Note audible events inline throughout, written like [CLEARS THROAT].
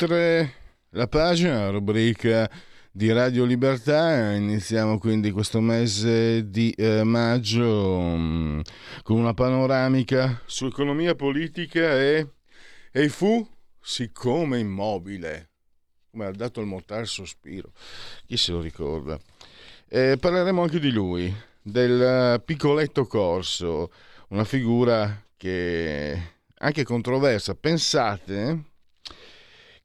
Oltre la pagina, rubrica di Radio Libertà, iniziamo quindi questo mese di eh, maggio mh, mm, con una panoramica su economia politica e, e fu siccome immobile, come ha dato il mortale sospiro, chi se lo ricorda. Eh, parleremo anche di lui, del piccoletto Corso, una figura che anche controversa. Pensate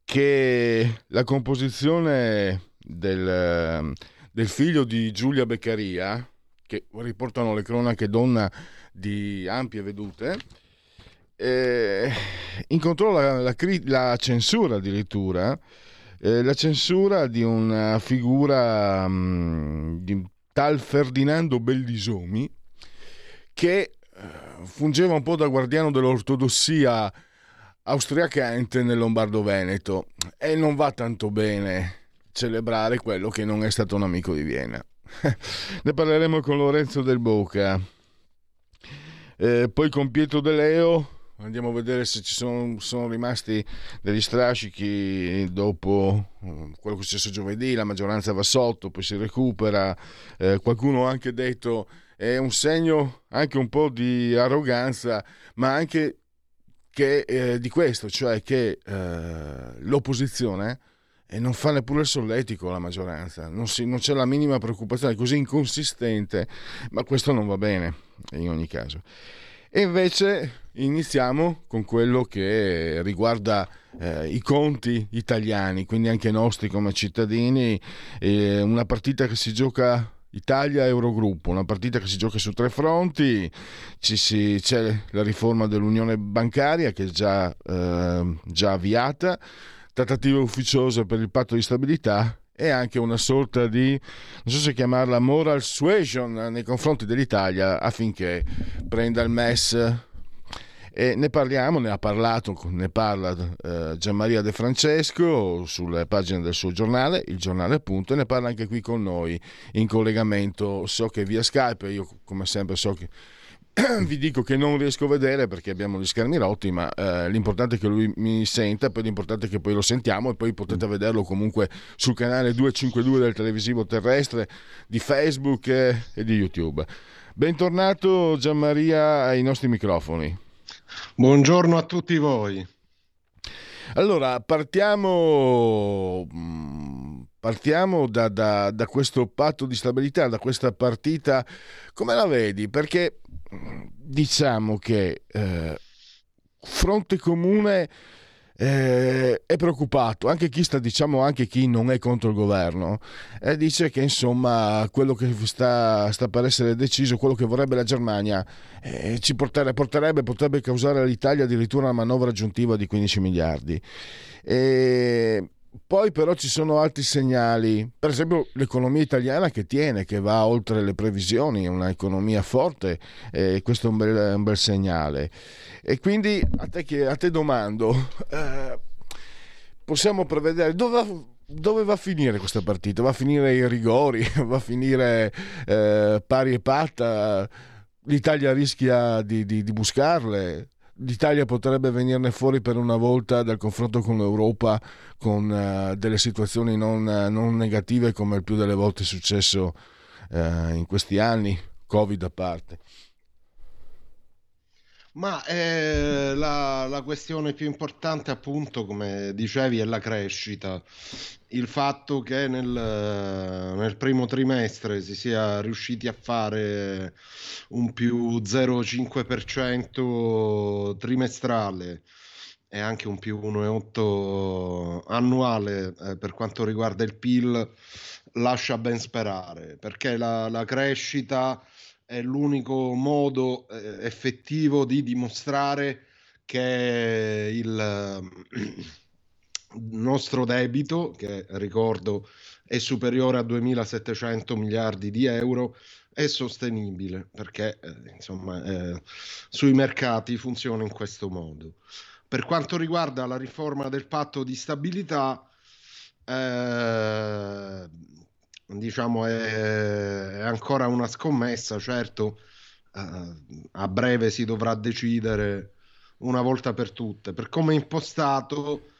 che la composizione del, del figlio di Giulia Beccaria, che riportano le cronache donna di ampie vedute, eh, incontrò la, la, la, censura addirittura, eh, la censura di una figura mh, di tal Ferdinando Bellisomi che eh, fungeva un po' da guardiano dell'ortodossia austriacamente nel Lombardo-Veneto e non va tanto bene celebrare quello che non è stato un amico di Vienna. [LAUGHS] ne parleremo con Lorenzo Del Boca. Eh, poi con Pietro De Leo andiamo a vedere se ci sono, sono rimasti degli strascichi dopo eh, quello che è successo giovedì, la maggioranza va sotto, poi si recupera. Eh, qualcuno ha anche detto è un segno anche un po' di arroganza, ma anche che, eh, di questo, cioè che eh, l'opposizione eh, non fa neppure il solletico la maggioranza, non, si, non, c'è la minima preoccupazione, è così inconsistente, ma questo non va bene in ogni caso. E invece iniziamo con quello che riguarda eh, i conti italiani, quindi anche nostri come cittadini, una partita che si gioca Italia-Eurogruppo, una partita che si gioca su tre fronti, si, c'è la riforma dell'unione bancaria che è già, eh, già avviata, trattative ufficiose per il patto di stabilità e anche una sorta di, non so se chiamarla moral suasion nei confronti dell'Italia affinché prenda il MES e ne parliamo, ne ha parlato, ne parla eh, Gianmaria De Francesco sulle pagine del suo giornale, il giornale appunto, e ne parla anche qui con noi in collegamento, so che via Skype, io come sempre so che [CLEARS THROAT] vi dico che non riesco a vedere perché abbiamo gli schermi rotti, ma eh, l'importante è che lui mi senta, poi l'importante è che poi lo sentiamo e poi potete vederlo comunque sul canale 252 del televisivo terrestre di Facebook e, e di YouTube. Bentornato Gianmaria ai nostri microfoni. Buongiorno a tutti voi. Allora, partiamo, mm, partiamo da, da, da, questo patto di stabilità, da questa partita. Come la vedi? Perché mm, diciamo che eh, fronte comune eh, è preoccupato, anche chi sta, diciamo, anche chi non è contro il governo, eh, dice che insomma quello che sta, sta, per essere deciso, quello che vorrebbe la Germania, eh, ci porterebbe, porterebbe, potrebbe causare all'Italia addirittura una manovra aggiuntiva di 15 miliardi. E poi però ci sono altri segnali, per esempio l'economia italiana che tiene, che va oltre le previsioni, è un'economia forte e questo è un bel, un bel segnale. E quindi a te, a te domando, eh, possiamo prevedere dove va, dove va, a finire questa partita? Va a finire ai rigori? [LAUGHS] Va a finire eh, pari e patta? L'Italia rischia di, di, di buscarle? l'Italia potrebbe venirne fuori per una volta dal confronto con l'Europa con uh, delle situazioni non, non, negative come il più delle volte è successo uh, in questi anni, Covid a parte. Ma eh, la, la, questione più importante, appunto, come dicevi, è la crescita. Il fatto che nel, nel primo trimestre si sia riusciti a fare un più 0,5% trimestrale e anche un più 1,8 annuale eh, per quanto riguarda il PIL lascia ben sperare perché la, la crescita è l'unico modo eh, effettivo di dimostrare che il [CLEARS THROAT] nostro debito, che ricordo è superiore a 2.700 miliardi di euro, è sostenibile perché eh, insomma eh, sui mercati funziona in questo modo. Per quanto riguarda la riforma del patto di stabilità, eh, diciamo è, è, ancora una scommessa, certo eh, a breve si dovrà decidere una volta per tutte. Per come è impostato,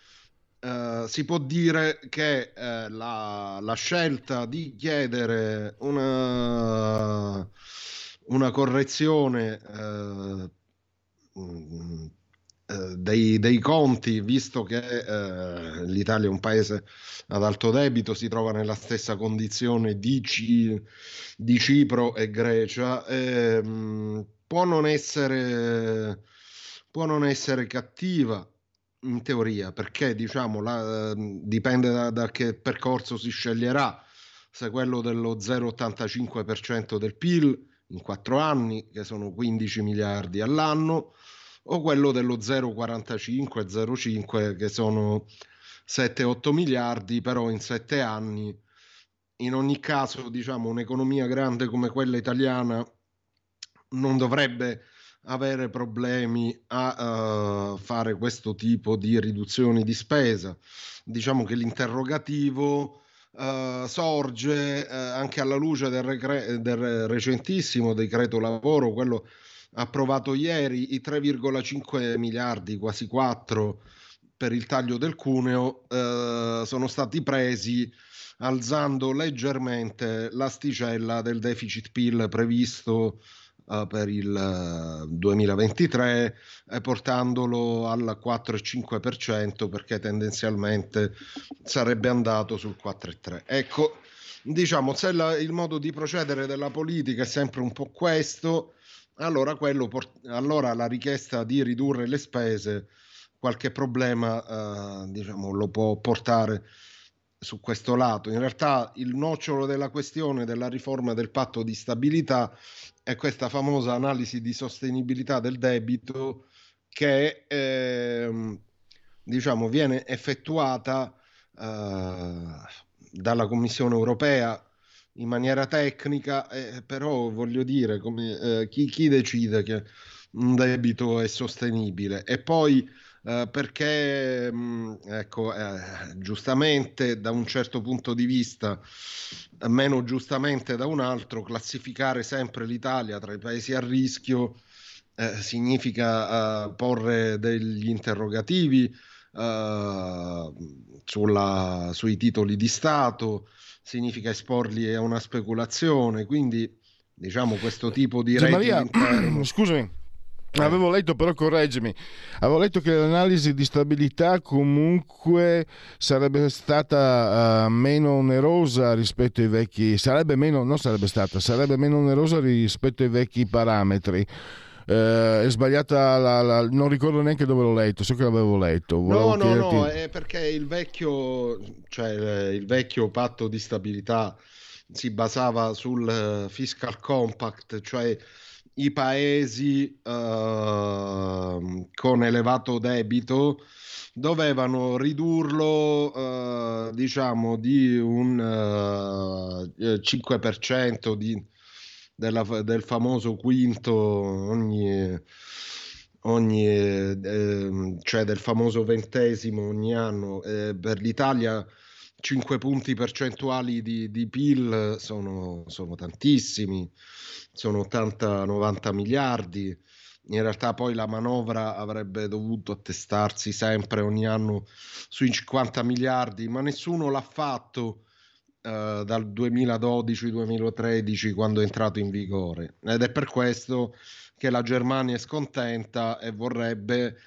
eh, si può dire che eh, la, la, scelta di chiedere una, una correzione eh, dei, dei, conti, visto che eh, l'Italia è un paese ad alto debito, si trova nella stessa condizione di, C, di Cipro e Grecia, ehm, può, non essere, può non essere cattiva in teoria, perché diciamo, la, dipende da, da che percorso si sceglierà, se quello dello 0,85% del PIL in quattro anni, che sono 15 miliardi all'anno, o quello dello 0,45-0,5 che sono 7-8 miliardi, però in sette anni. In ogni caso, diciamo, un'economia grande come quella italiana non dovrebbe avere problemi a uh, fare questo tipo di riduzioni di spesa. Diciamo che l'interrogativo uh, sorge uh, anche alla luce del, recre- del recentissimo decreto lavoro, quello approvato ieri, i 3,5 miliardi, quasi 4 per il taglio del cuneo, sono stati presi alzando leggermente l'asticella del deficit PIL previsto uh, per il 2023 uh, portandolo al 4,5% perché tendenzialmente sarebbe andato sul 4,3%. Ecco, diciamo, se la, il modo di procedere della politica è sempre un po' questo, allora, port- allora la richiesta di ridurre le spese qualche problema uh, diciamo, lo può portare su questo lato. In realtà il nocciolo della questione della riforma del patto di stabilità è questa famosa analisi di sostenibilità del debito che eh, diciamo viene effettuata eh, dalla Commissione europea in maniera tecnica, eh, però voglio dire come, eh, chi, chi decide che un debito è sostenibile? E poi eh, perché mh, mm, ecco, eh, giustamente da un certo punto di vista, meno giustamente da un altro, classificare sempre l'Italia tra i paesi a rischio eh, significa uh, porre degli interrogativi sulla, sui titoli di Stato, significa esporli a una speculazione, quindi diciamo questo tipo di interno. [CLEARS THROAT] Scusami Avevo letto, però correggimi, avevo letto che l'analisi di stabilità comunque sarebbe stata uh, meno onerosa rispetto ai vecchi, sarebbe meno, non sarebbe stata, sarebbe meno onerosa rispetto ai vecchi parametri. Uh, è sbagliata, la, la, non ricordo neanche dove l'ho letto, so che l'avevo letto. Volevo no, no, no, è perché il vecchio, cioè, il vecchio patto di stabilità si basava sul eh, fiscal compact, cioè i paesi uh, con elevato debito dovevano ridurlo uh, diciamo di un uh, eh, 5% di, della, del famoso quinto ogni, ogni eh, cioè del famoso ventesimo ogni anno eh, per l'Italia 5 punti percentuali di, di PIL sono, sono tantissimi sono 80-90 miliardi. In realtà poi la manovra avrebbe dovuto attestarsi sempre ogni anno sui 50 miliardi, ma nessuno l'ha fatto eh, dal 2012-2013 quando è entrato in vigore. Ed è per questo che la Germania è scontenta e vorrebbe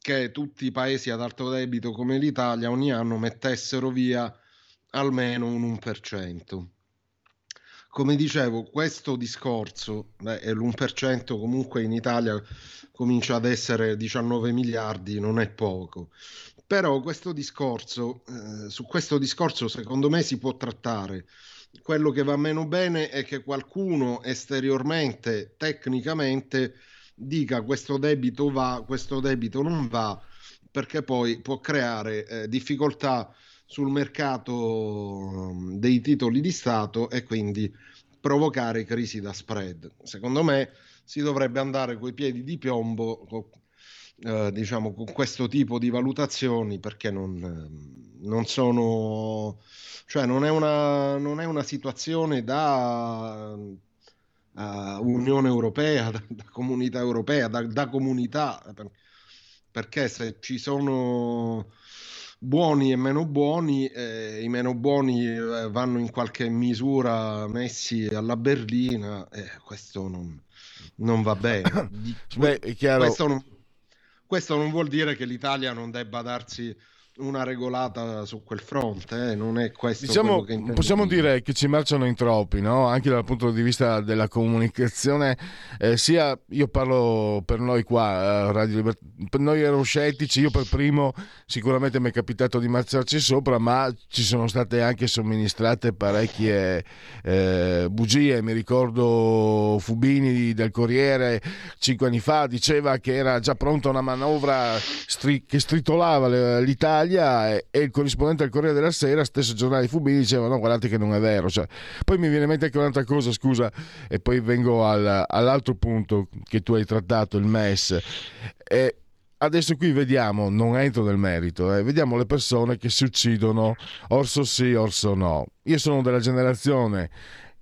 che tutti i paesi ad alto debito come l'Italia ogni anno mettessero via almeno un 1%. come dicevo, questo discorso, beh, l'1% comunque in Italia comincia ad essere 19 miliardi, non è poco. Però questo discorso, eh, su questo discorso secondo me si può trattare. Quello che va meno bene è che qualcuno esteriormente, tecnicamente, dica questo debito va, questo debito non va, perché poi può creare eh, difficoltà sul mercato dei titoli di Stato e quindi provocare crisi da spread. Secondo me si dovrebbe andare coi piedi di piombo eh, diciamo, con questo tipo di valutazioni perché non, non sono cioè non è una, non è una situazione da uh, Unione Europea, da, da comunità europea, da, da comunità, perché se ci sono buoni e meno buoni, eh, i meno buoni eh, vanno in qualche misura messi alla berlina eh, questo non, non, va bene. [COUGHS] Beh, questo, non, questo non vuol dire che l'Italia non debba darsi una regolata su quel fronte, eh? non è questo diciamo, possiamo dire che ci marciano in troppi, no? anche dal punto di vista della comunicazione, eh, sia io parlo per noi qua, eh, Radio Libertà, per noi euroscettici, io per primo sicuramente mi è capitato di marciarci sopra, ma ci sono state anche somministrate parecchie eh, bugie, mi ricordo Fubini del Corriere cinque anni fa diceva che era già pronta una manovra stri- che stritolava l'Italia Italia e, e, il corrispondente del Corriere della Sera, stesso giornale Fubini, diceva no guardate che non è vero. Cioè, poi mi viene in mente anche un'altra cosa, scusa, e poi vengo al, all'altro punto che tu hai trattato, il MES. E, adesso qui vediamo, non entro nel merito, eh, vediamo le persone che si uccidono, orso sì, orso no. Io sono della generazione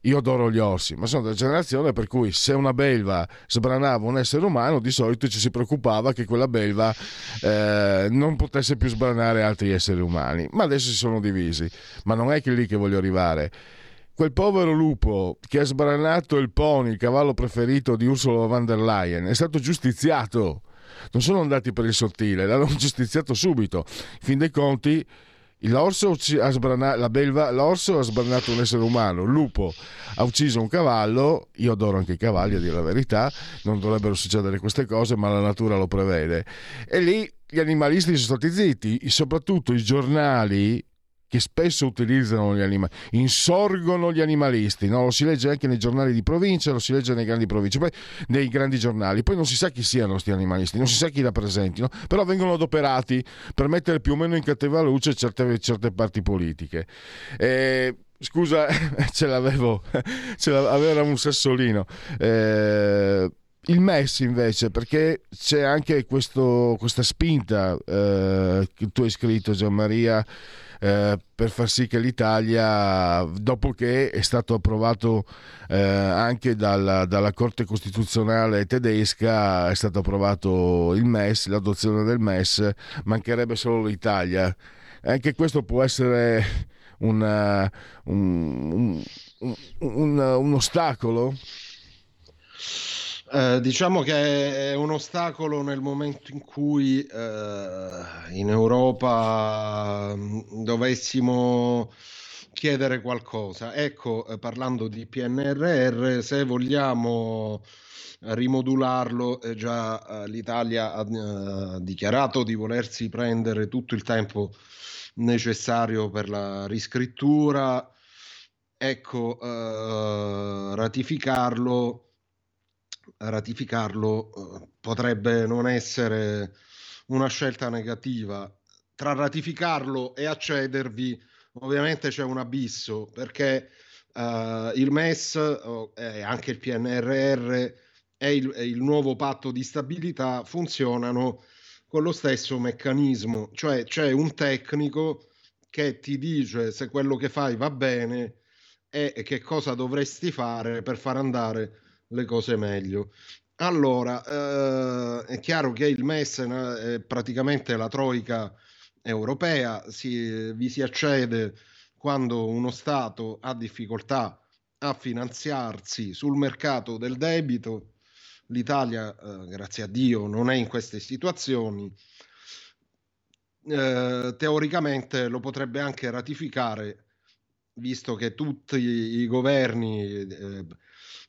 io adoro gli orsi, ma sono della generazione per cui se una belva sbranava un essere umano, di solito ci si preoccupava che quella belva eh, non potesse più sbranare altri esseri umani. Ma adesso si sono divisi. Ma non è che lì che voglio arrivare. Quel povero lupo che ha sbranato il pony, il cavallo preferito di Ursula von der Leyen, è stato giustiziato. Non sono andati per il sottile, l'hanno [LAUGHS] giustiziato subito. In fin dei conti L'orso ha, sbranato, la belva, l'orso ha sbranato un essere umano, il lupo ha ucciso un cavallo, io adoro anche i cavalli a dire la verità, non dovrebbero succedere queste cose, ma la natura lo prevede. E lì gli animalisti sono stati zitti, soprattutto i giornali che spesso utilizzano gli animali, insorgono gli animalisti, no? lo si legge anche nei giornali di provincia, lo si legge nei grandi province, poi nei grandi giornali, poi non si sa chi siano questi animalisti, non si sa chi rappresentino, però vengono adoperati per mettere più o meno in cattiva luce certe, certe parti politiche. E, scusa, [LAUGHS] ce l'avevo, [LAUGHS] ce l'avevo un sassolino. Eh, il MES invece, perché c'è anche questo, questa spinta eh, che tu hai scritto, Gianmaria, eh, per far sì che l'Italia, dopo che è stato approvato eh, anche dalla, dalla, Corte Costituzionale tedesca, è stato approvato il MES, l'adozione del MES, mancherebbe solo l'Italia. Anche questo può essere una, un, un, un, un ostacolo eh, diciamo che è un ostacolo nel momento in cui eh, in Europa mm, dovessimo chiedere qualcosa. Ecco, eh, parlando di PNRR, se vogliamo rimodularlo, eh, già eh, l'Italia ha dichiarato di volersi prendere tutto il tempo necessario per la riscrittura. Ecco, ratificarlo ratificarlo eh, potrebbe non essere una scelta negativa. Tra ratificarlo e accedervi ovviamente c'è un abisso perché uh, il MES oh, e anche il PNRR e il, e il nuovo patto di stabilità funzionano con lo stesso meccanismo, cioè c'è un tecnico che ti dice se quello che fai va bene e che cosa dovresti fare per far andare le cose meglio. Allora, eh, è chiaro che il MES è praticamente la troica europea, si, vi si accede quando uno Stato ha difficoltà a finanziarsi sul mercato del debito. L'Italia, eh, grazie a Dio, non è in queste situazioni. Eh, teoricamente lo potrebbe anche ratificare visto che tutti i governi eh,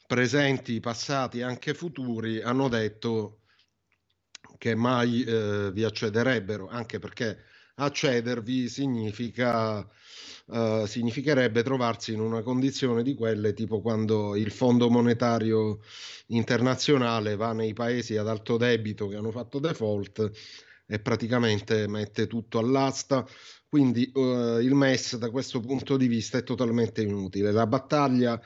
presenti, passati anche futuri hanno detto che mai eh, vi accederebbero, anche perché accedervi significa, uh, significherebbe trovarsi in una condizione di quelle tipo quando il Fondo Monetario Internazionale va nei paesi ad alto debito che hanno fatto default e praticamente mette tutto all'asta. Quindi uh, il MES da questo punto di vista è totalmente inutile. La battaglia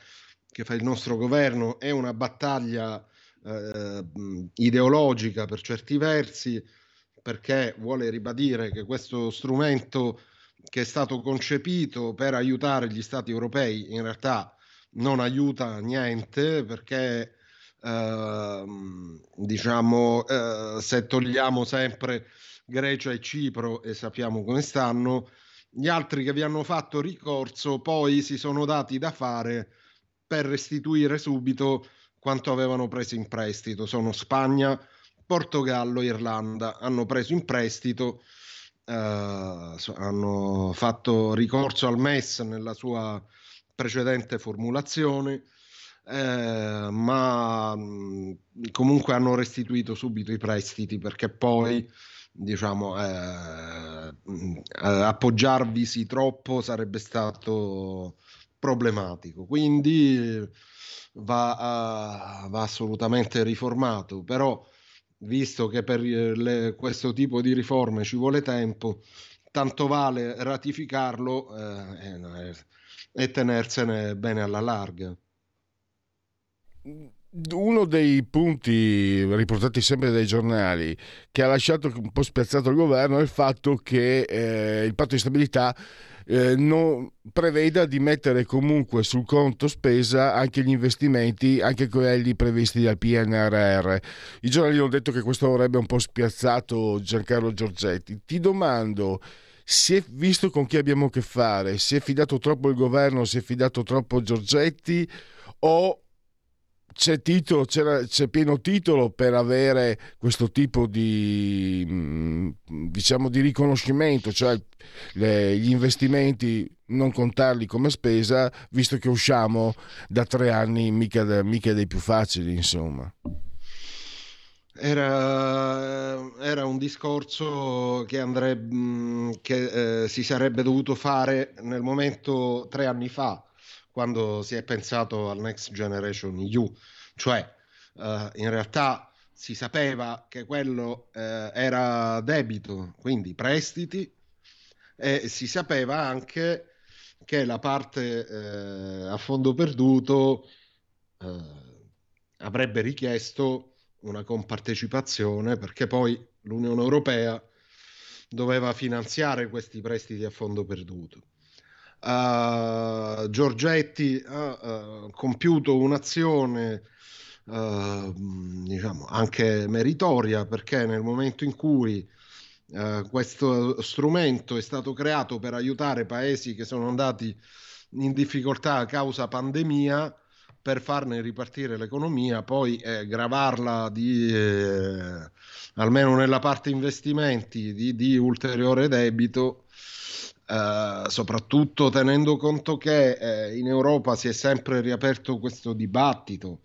che fa il nostro governo è una battaglia eh, ideologica per certi versi, perché vuole ribadire che questo strumento che è stato concepito per aiutare gli stati europei in realtà non aiuta niente perché eh, diciamo eh, se togliamo sempre Grecia e Cipro e sappiamo come stanno gli altri che vi hanno fatto ricorso poi si sono dati da fare per restituire subito quanto avevano preso in prestito. Sono Spagna, Portogallo, Irlanda. Hanno preso in prestito, eh, hanno fatto ricorso al MES nella sua precedente formulazione, eh, ma comunque hanno restituito subito i prestiti perché poi diciamo eh, appoggiarvisi troppo sarebbe stato problematico quindi va, uh, va assolutamente riformato, però visto che per eh, le, questo tipo di riforme ci vuole tempo, tanto vale ratificarlo eh, e tenersene bene alla larga. Uno dei punti riportati sempre dai giornali che ha lasciato un po' spiazzato il governo è il fatto che eh, il patto di stabilità eh, non preveda di mettere comunque sul conto spesa anche gli investimenti, anche quelli previsti dal PNRR. I giornali hanno detto che questo avrebbe un po' spiazzato Giancarlo Giorgetti. Ti domando, si è visto con chi abbiamo a che fare? Si è fidato troppo il governo, si è fidato troppo Giorgetti o c'è, titolo, c'è, pieno titolo per avere questo tipo di, mm, diciamo, di riconoscimento, cioè le, gli investimenti non contarli come spesa, visto che usciamo da tre anni mica, mica dei più facili, insomma. Era, era, un discorso che, andrebbe, mm, che eh, si sarebbe dovuto fare nel momento tre anni fa, quando si è pensato al Next Generation EU, cioè uh, in realtà si sapeva che quello uh, era debito, quindi prestiti, e si sapeva anche che la parte uh, a fondo perduto avrebbe richiesto una compartecipazione perché poi l'Unione Europea doveva finanziare questi prestiti a fondo perduto uh, Giorgetti ha uh, compiuto un'azione uh, diciamo anche meritoria perché nel momento in cui questo strumento è stato creato per aiutare paesi che sono andati in difficoltà a causa pandemia per farne ripartire l'economia, poi eh, gravarla di, eh, almeno nella parte investimenti di, di ulteriore debito Uh, soprattutto tenendo conto che eh, in Europa si è sempre riaperto questo dibattito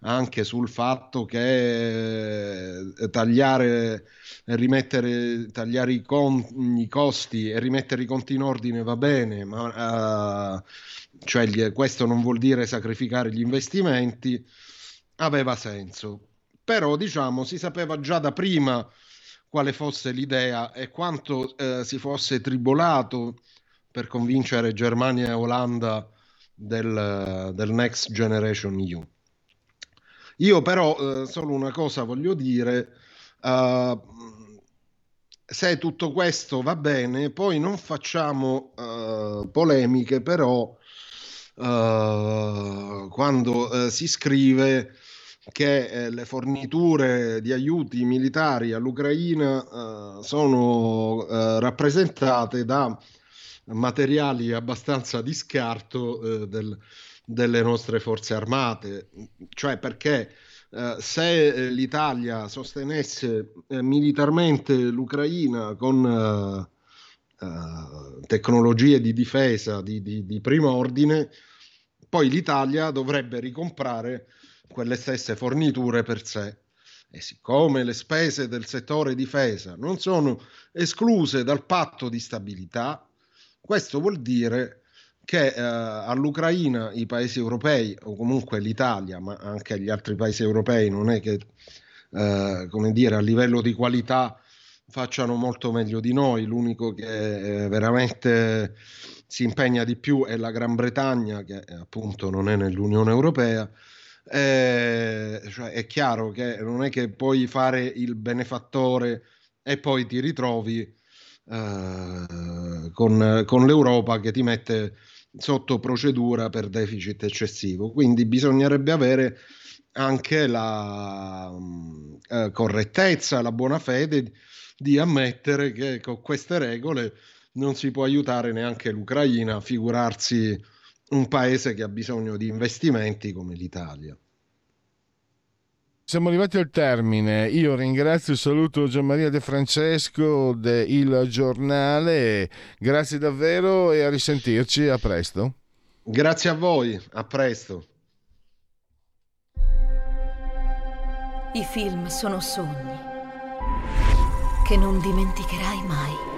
anche sul fatto che eh, tagliare, rimettere, tagliare i, con, i, costi e rimettere i conti in ordine va bene, ma uh, cioè gli, questo non vuol dire sacrificare gli investimenti, aveva senso. Però diciamo si sapeva già da prima quale fosse l'idea e quanto eh, si fosse tribolato per convincere Germania e Olanda del, del Next Generation EU. Io però eh, solo una cosa voglio dire, uh, se tutto questo va bene, poi non facciamo uh, polemiche, però uh, quando si scrive che eh, le forniture di aiuti militari all'Ucraina eh, sono eh, rappresentate da materiali abbastanza di scarto eh, del, delle nostre forze armate, cioè perché eh, se l'Italia sostenesse eh, militarmente l'Ucraina con tecnologie di difesa di, di, di primo ordine, poi l'Italia dovrebbe ricomprare quelle stesse forniture per sé. E siccome le spese del settore difesa non sono escluse dal patto di stabilità, questo vuol dire che eh, all'Ucraina i paesi europei, o comunque l'Italia, ma anche gli altri paesi europei, non è che eh, come dire, a livello di qualità facciano molto meglio di noi. L'unico che eh, veramente si impegna di più è la Gran Bretagna, che appunto non è nell'Unione Europea. Eh, cioè è chiaro che non è che puoi fare il benefattore e poi ti ritrovi eh, con, con l'Europa che ti mette sotto procedura per deficit eccessivo. Quindi bisognerebbe avere anche la eh, correttezza, la buona fede di ammettere che con queste regole non si può aiutare neanche l'Ucraina, figurarsi un paese che ha bisogno di investimenti come l'Italia. Siamo arrivati al termine. Io ringrazio e saluto Gian Maria De Francesco de Il Giornale. Grazie davvero e a risentirci. A presto. Grazie a voi. A presto. I film sono sogni che non dimenticherai mai.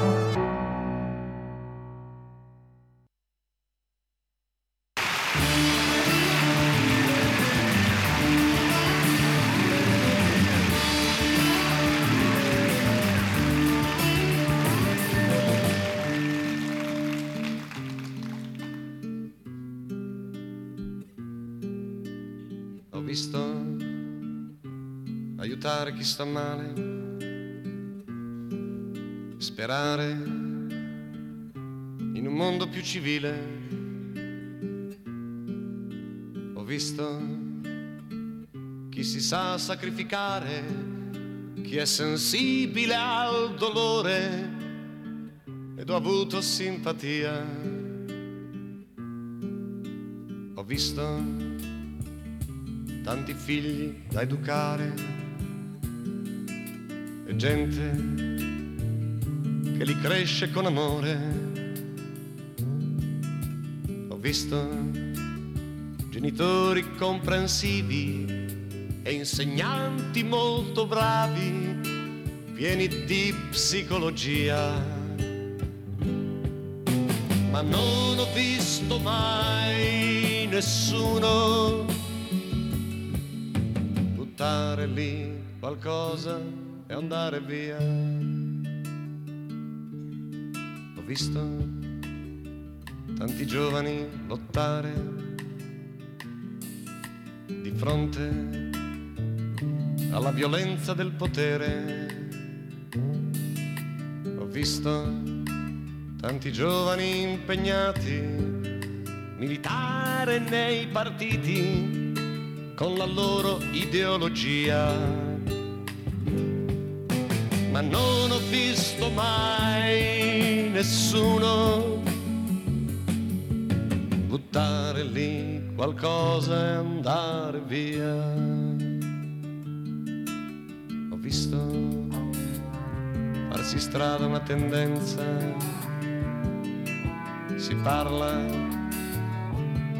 Chi sta male, sperare in un mondo più civile. Ho visto chi si sa sacrificare, chi è sensibile al dolore ed ho avuto simpatia. Ho visto tanti figli da educare e gente che li cresce con amore. Ho visto genitori comprensivi e insegnanti molto bravi, pieni di psicologia. Ma non ho visto mai nessuno buttare lì qualcosa e andare via. Ho visto tanti giovani lottare di fronte alla violenza del potere. Ho visto tanti giovani impegnati, militare nei partiti, con la loro ideologia ma non ho visto mai nessuno buttare lì qualcosa e andare via. Ho visto farsi strada una tendenza, si parla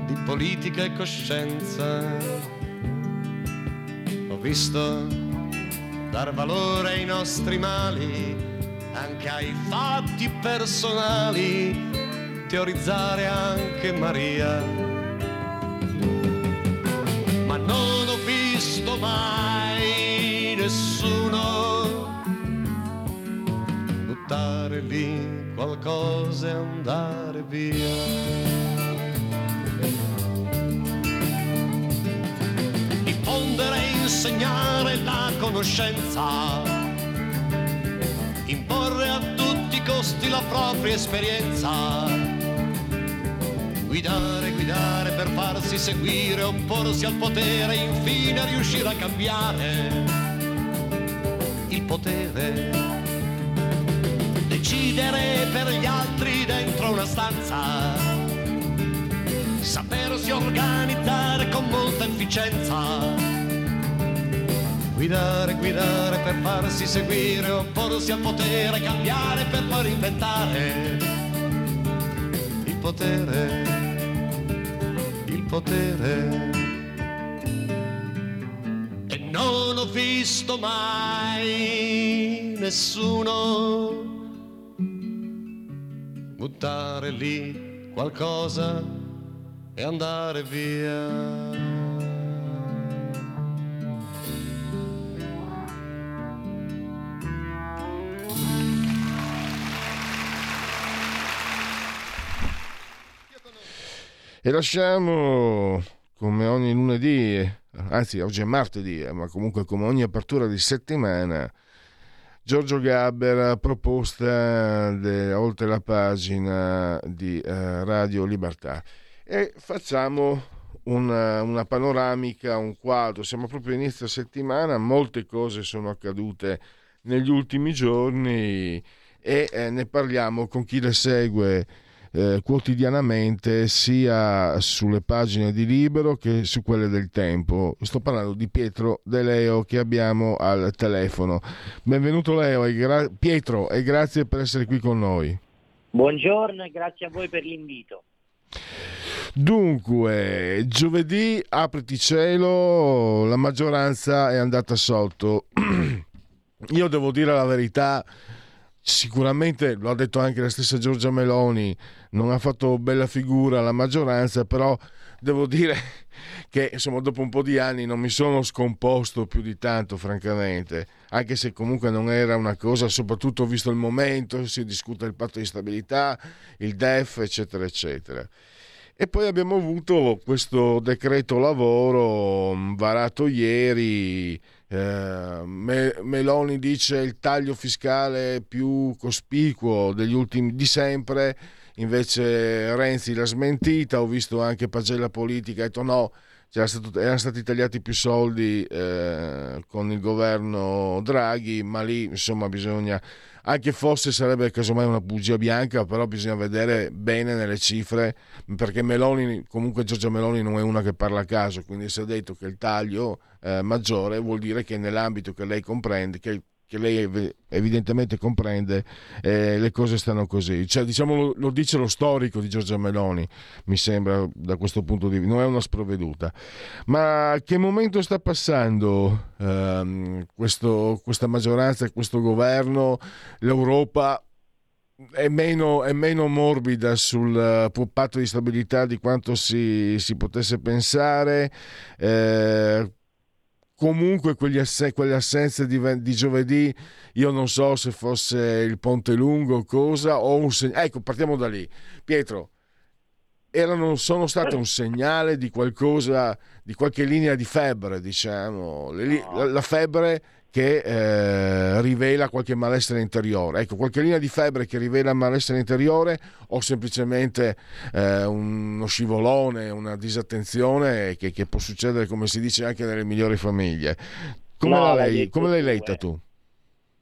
di politica e coscienza. Ho visto dar valore ai nostri mali, anche ai fatti personali, teorizzare anche Maria. Ma non ho visto mai nessuno buttare lì qualcosa e andare via. Insegnare la conoscenza, imporre a tutti i costi la propria esperienza. Guidare, guidare per farsi seguire, opporsi al potere, infine riuscire a cambiare il potere. Decidere per gli altri dentro una stanza, sapersi organizzare con molta efficienza. Guidare, guidare per farsi seguire, opporsi al potere, cambiare per poi reinventare il potere, il potere. E non ho visto mai nessuno buttare lì qualcosa e andare via. E lasciamo come ogni lunedì, anzi oggi è martedì, eh, ma comunque come ogni apertura di settimana, Giorgio Gabber proposta de, oltre la pagina di eh, Radio Libertà. E facciamo una, una, panoramica, un quadro, siamo proprio inizio settimana, molte cose sono accadute negli ultimi giorni e eh, ne parliamo con chi le segue eh, quotidianamente sia sulle pagine di Libero che su quelle del Tempo. Sto parlando di Pietro De Leo che abbiamo al telefono. Benvenuto Leo e gra- Pietro e grazie per essere qui con noi. Buongiorno e grazie a voi per l'invito. Dunque, giovedì apriti cielo, la maggioranza è andata sotto. [CLEARS THROAT] Io devo dire la verità, sicuramente lo ha detto anche la stessa Giorgia Meloni, non ha fatto bella figura la maggioranza, però devo dire [LAUGHS] che insomma dopo un po' di anni non mi sono scomposto più di tanto francamente, anche se comunque non era una cosa, soprattutto visto il momento, si discute il patto di stabilità, il DEF, eccetera, eccetera. E poi abbiamo avuto questo decreto lavoro varato ieri, eh, Meloni dice il taglio fiscale più cospicuo degli ultimi di sempre, invece Renzi l'ha smentita, ho visto anche Pagella Politica, ha detto no, stato, erano stati tagliati più soldi eh, con il governo Draghi, ma lì insomma bisogna, anche fosse sarebbe casomai una bugia bianca, però bisogna vedere bene nelle cifre, perché Meloni, comunque Giorgia Meloni non è una che parla a caso, quindi si è detto che il taglio eh, maggiore vuol dire che nell'ambito che lei comprende, che che lei evidentemente comprende, eh, le cose stanno così. Cioè, diciamo, lo, lo, dice lo storico di Giorgia Meloni, mi sembra da questo punto di vista, non è una sprovveduta. Ma che momento sta passando ehm, questo, questa maggioranza questo governo? L'Europa è meno, è meno, morbida sul patto di stabilità di quanto si, si potesse pensare. Eh, comunque ass- quelle assenze di, di, giovedì, io non so se fosse il ponte lungo o cosa, o un segnale. Ecco, partiamo da lì. Pietro, erano, sono state un segnale di qualcosa, di qualche linea di febbre, diciamo. Le, la, la febbre che eh, rivela qualche malessere interiore. Ecco, qualche linea di febbre che rivela malessere interiore o semplicemente eh, uno scivolone, una disattenzione che, che, può succedere, come si dice, anche nelle migliori famiglie. Come, no, l'hai, come l'hai letta tu?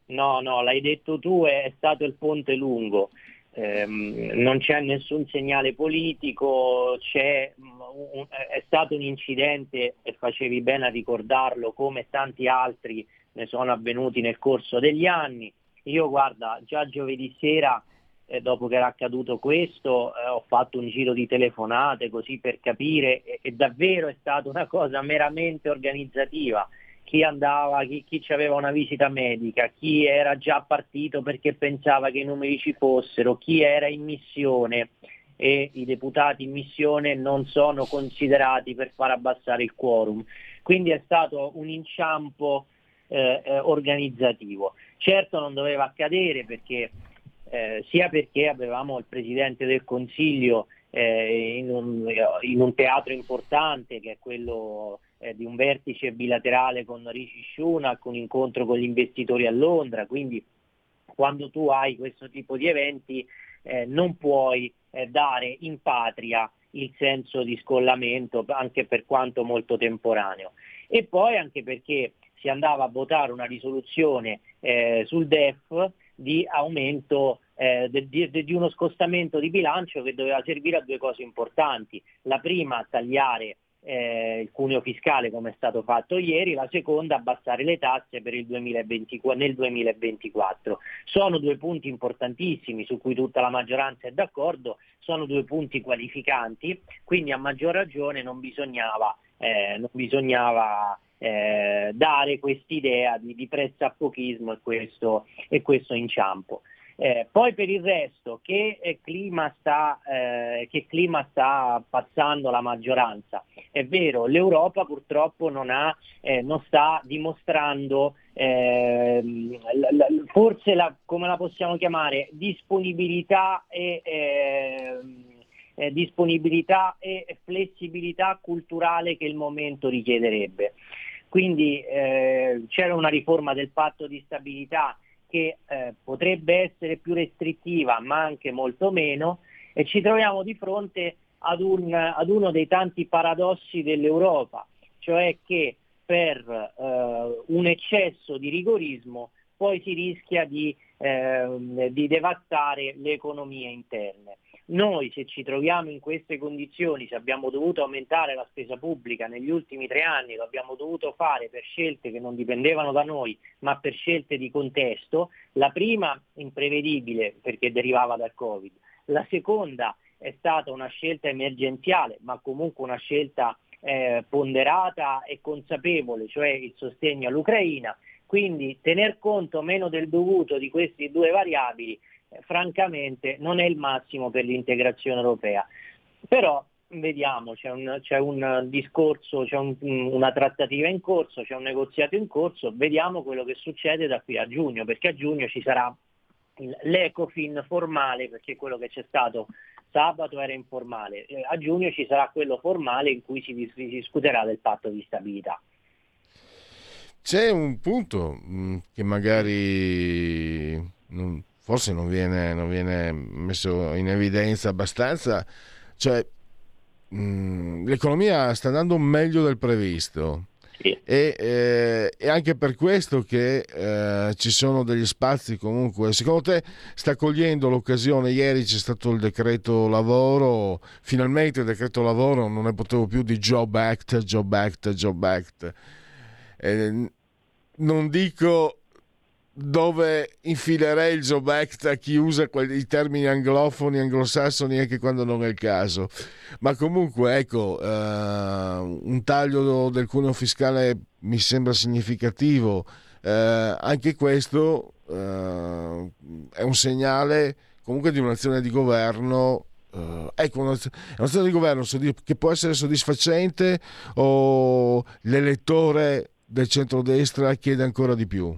No, no, l'hai detto tu, è stato il ponte lungo. Eh, non c'è nessun segnale politico, c'è, un, è stato un incidente, e facevi bene a ricordarlo, come tanti altri ne sono avvenuti nel corso degli anni. Io guarda, già giovedì sera, eh, dopo che era accaduto questo, eh, ho fatto un giro di telefonate così per capire e, e, davvero è stata una cosa meramente organizzativa. Chi andava, chi, chi aveva una visita medica, chi era già partito perché pensava che i numeri ci fossero, chi era in missione e i deputati in missione non sono considerati per far abbassare il quorum. Quindi è stato un inciampo eh, eh, organizzativo. Certo non doveva accadere perché, eh, sia perché avevamo il Presidente del Consiglio eh, in un, in, un, teatro importante che è quello eh, di un vertice bilaterale con Rishi Sunak, un incontro con gli investitori a Londra, quindi quando tu hai questo tipo di eventi eh, non puoi eh, dare in patria il senso di scollamento, anche per quanto molto temporaneo. E poi anche perché si andava a votare una risoluzione eh, sul DEF di aumento eh, di, di, uno scostamento di bilancio che doveva servire a due cose importanti. La prima, tagliare eh, il cuneo fiscale come è stato fatto ieri, la seconda abbassare le tasse per il 2024, nel 2024. Sono due punti importantissimi su cui tutta la maggioranza è d'accordo, sono due punti qualificanti, quindi a maggior ragione non bisognava, eh, non bisognava eh, dare quest'idea di, di pressappochismo e questo, e questo inciampo. Eh, poi per il resto, che eh, clima, sta, eh, che clima, sta, passando la maggioranza? È vero, l'Europa purtroppo non, ha, eh, non sta dimostrando ehm, la, forse la, come la possiamo chiamare, disponibilità e, ehm, eh, disponibilità e flessibilità culturale che il momento richiederebbe. Quindi eh, c'era una riforma del patto di stabilità che eh, potrebbe essere più restrittiva ma anche molto meno e ci troviamo di fronte ad, un, ad uno dei tanti paradossi dell'Europa, cioè che per eh, un eccesso di rigorismo poi si rischia di, eh, di devastare le economie interne. Noi se ci troviamo in queste condizioni, se abbiamo dovuto aumentare la spesa pubblica negli ultimi tre anni, lo abbiamo dovuto fare per scelte che non dipendevano da noi, ma per scelte di contesto, la prima imprevedibile perché derivava dal Covid, la seconda è stata una scelta emergenziale, ma comunque una scelta eh, ponderata e consapevole, cioè il sostegno all'Ucraina. Quindi tener conto meno del dovuto di queste due variabili francamente non è il massimo per l'integrazione europea. Però vediamo, c'è un, c'è un discorso, c'è un, una trattativa in corso, c'è un negoziato in corso, vediamo quello che succede da qui a giugno, perché a giugno ci sarà l'Ecofin formale, perché quello che c'è stato sabato era informale, a giugno ci sarà quello formale in cui si, si discuterà del patto di stabilità. C'è un punto mm, che magari non, forse non viene, non viene messo in evidenza abbastanza, cioè mh, mm, l'economia sta andando meglio del previsto. Sì. E, eh, anche per questo che eh, ci sono degli spazi comunque. Secondo te sta cogliendo l'occasione? Ieri c'è stato il decreto lavoro. Finalmente il decreto lavoro non ne potevo più di Job Act Job Act Job Act. Eh, non dico dove infilerei il Job Act a chi usa i termini anglofoni, anglosassoni anche quando non è il caso. Ma comunque, ecco, uh, un taglio del cuneo fiscale mi sembra significativo. Uh, anche questo uh, è un segnale comunque di un'azione di governo ecco, un'azione di governo che può essere soddisfacente o l'elettore del centrodestra chiede ancora di più?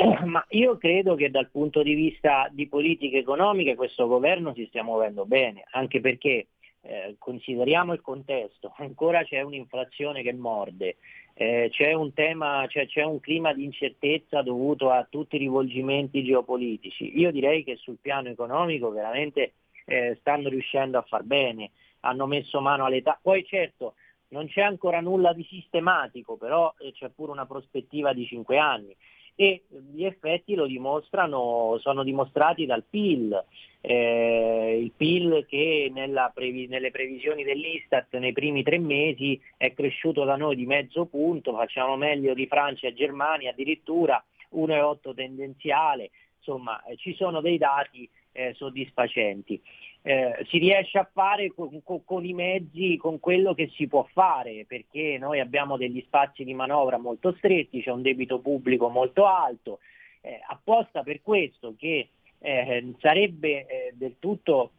[COUGHS] Ma io credo che dal punto di vista di politica economica questo governo si stia muovendo bene, anche perché eh, consideriamo il contesto, ancora c'è un'inflazione che morde, eh, c'è un tema, cioè, c'è un clima di incertezza dovuto a tutti i rivolgimenti geopolitici. Io direi che sul piano economico veramente eh, stanno riuscendo a far bene, hanno messo mano all'età. Poi certo non c'è ancora nulla di sistematico, però eh, c'è pure una prospettiva di cinque anni e gli effetti lo dimostrano, sono dimostrati dal PIL, eh, il PIL che previ- nelle previsioni dell'Istat nei primi tre mesi è cresciuto da noi di mezzo punto, facciamo meglio di Francia e Germania addirittura 1,8 tendenziale, insomma eh, ci sono dei dati eh, soddisfacenti eh, si riesce a fare con, con, con, i mezzi, con quello che si può fare, perché noi abbiamo degli spazi di manovra molto stretti, c'è un debito pubblico molto alto, eh, apposta per questo che eh, sarebbe eh, del tutto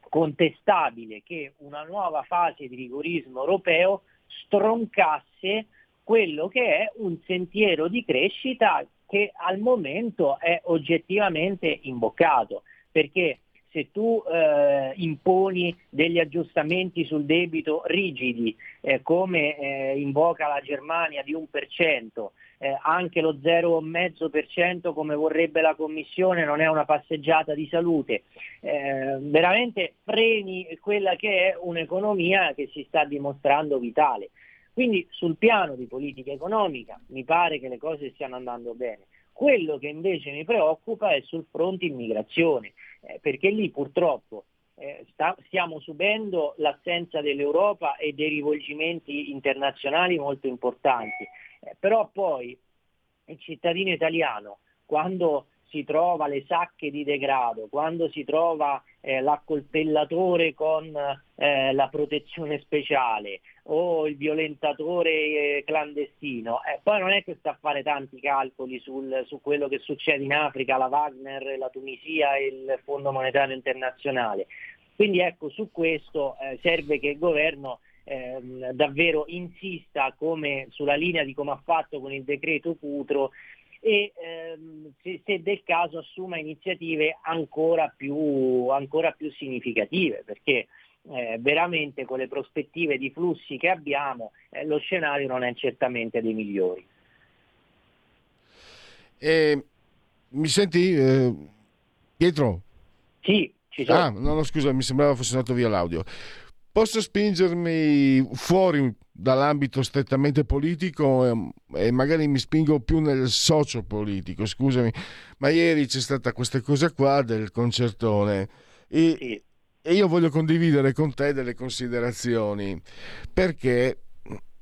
contestabile che una nuova fase di rigorismo europeo stroncasse quello che è un sentiero di crescita che al momento è oggettivamente imboccato, perché se tu eh, imponi degli aggiustamenti sul debito rigidi, eh, come eh, invoca la Germania di 1%, eh, anche lo 0,5% come vorrebbe la Commissione non è una passeggiata di salute, eh, veramente freni quella che è un'economia che si sta dimostrando vitale. Quindi sul piano di politica economica mi pare che le cose stiano andando bene. Quello che invece mi preoccupa è sul fronte immigrazione, eh, perché lì purtroppo eh, sta, stiamo subendo l'assenza dell'Europa e dei rivolgimenti internazionali molto importanti. Eh, però poi il cittadino italiano, quando si trova le sacche di degrado, quando si trova eh, l'accoltellatore con eh, la protezione speciale o il violentatore eh, clandestino, eh, poi non è che sta a fare tanti calcoli sul, su quello che succede in Africa, la Wagner, la Tunisia e il Fondo Monetario Internazionale. Quindi ecco, su questo eh, serve che il governo ehm, davvero insista come, sulla linea di come ha fatto con il decreto Cutro e ehm, se, se, del caso assuma iniziative ancora più, ancora più significative perché eh, veramente con le prospettive di flussi che abbiamo eh, lo scenario non è certamente dei migliori. Eh, mi senti eh, Pietro? Sì, ci sono. Ah, no, no, scusa, mi sembrava fosse andato via l'audio. Posso spingermi fuori dall'ambito strettamente politico e, e magari mi spingo più nel sociopolitico, scusami, ma ieri c'è stata questa cosa qua del concertone e, sì. e io voglio condividere con te delle considerazioni perché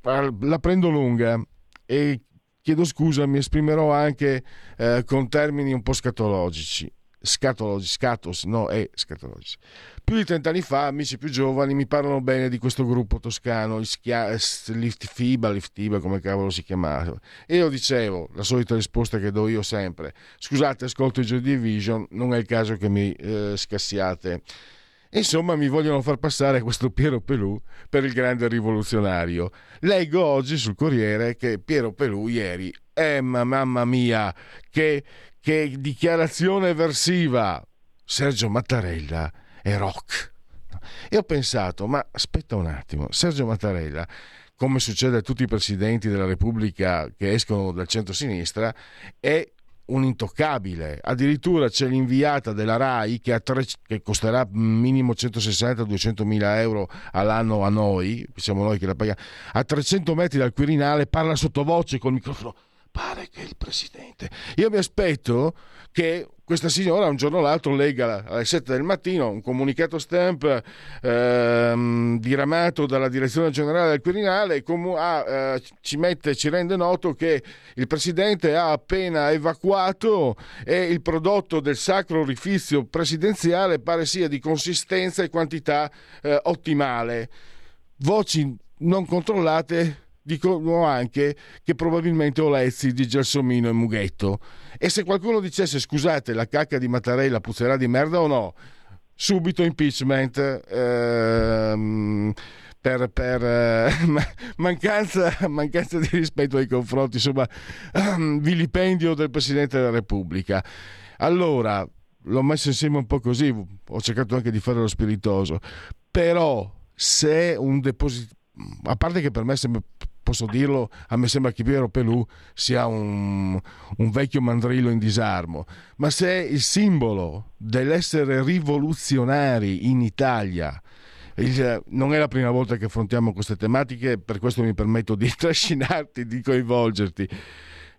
la prendo lunga e chiedo scusa, mi esprimerò anche eh, con termini un po' scatologici scatologici, scatos, no, è scatologici. Più di 30 anni fa, amici più giovani mi parlano bene di questo gruppo toscano, FIBA, Lift FIBA, come cavolo si chiamava. E io dicevo, la solita risposta che do io sempre, scusate, ascolto i Joy Division, non è il caso che mi eh, scassiate. Insomma, mi vogliono far passare questo Piero Pelù per il grande rivoluzionario. Leggo oggi sul Corriere che Piero Pelù ieri, eh, mamma mia, che che dichiarazione versiva Sergio Mattarella è rock. E ho pensato, ma aspetta un attimo, Sergio Mattarella, come succede a tutti i presidenti della Repubblica che escono dal centro-sinistra, è un intoccabile. Addirittura c'è l'inviata della RAI che, tre, che costerà minimo 160-200 mila euro all'anno a noi, siamo noi che la paghiamo, a 300 metri dal Quirinale parla sottovoce col microfono pare che il presidente. Io mi aspetto che questa signora un giorno o l'altro legga alle 7 del mattino un comunicato stamp ehm, diramato dalla direzione generale del Quirinale comu- ah, eh, ci mette, ci rende noto che il presidente ha appena evacuato e il prodotto del sacro orifizio presidenziale pare sia di consistenza e quantità eh, ottimale. Voci non controllate dicono anche che probabilmente Olezzi di Gelsomino e Mughetto. E se qualcuno dicesse scusate, la cacca di Mattarella puzzerà di merda o no? Subito impeachment. Ehm, per, per eh, [LAUGHS] mancanza, mancanza, di rispetto nei confronti, insomma, ehm, vilipendio del Presidente della Repubblica. Allora, l'ho messo insieme un po' così, ho cercato anche di fare lo spiritoso, però se un deposito, a parte che per me sembra posso dirlo, a me sembra che Piero Pelù sia un, un vecchio mandrillo in disarmo, ma se è il simbolo dell'essere rivoluzionari in Italia, il, non è la prima volta che affrontiamo queste tematiche, per questo mi permetto di [LAUGHS] trascinarti, di coinvolgerti.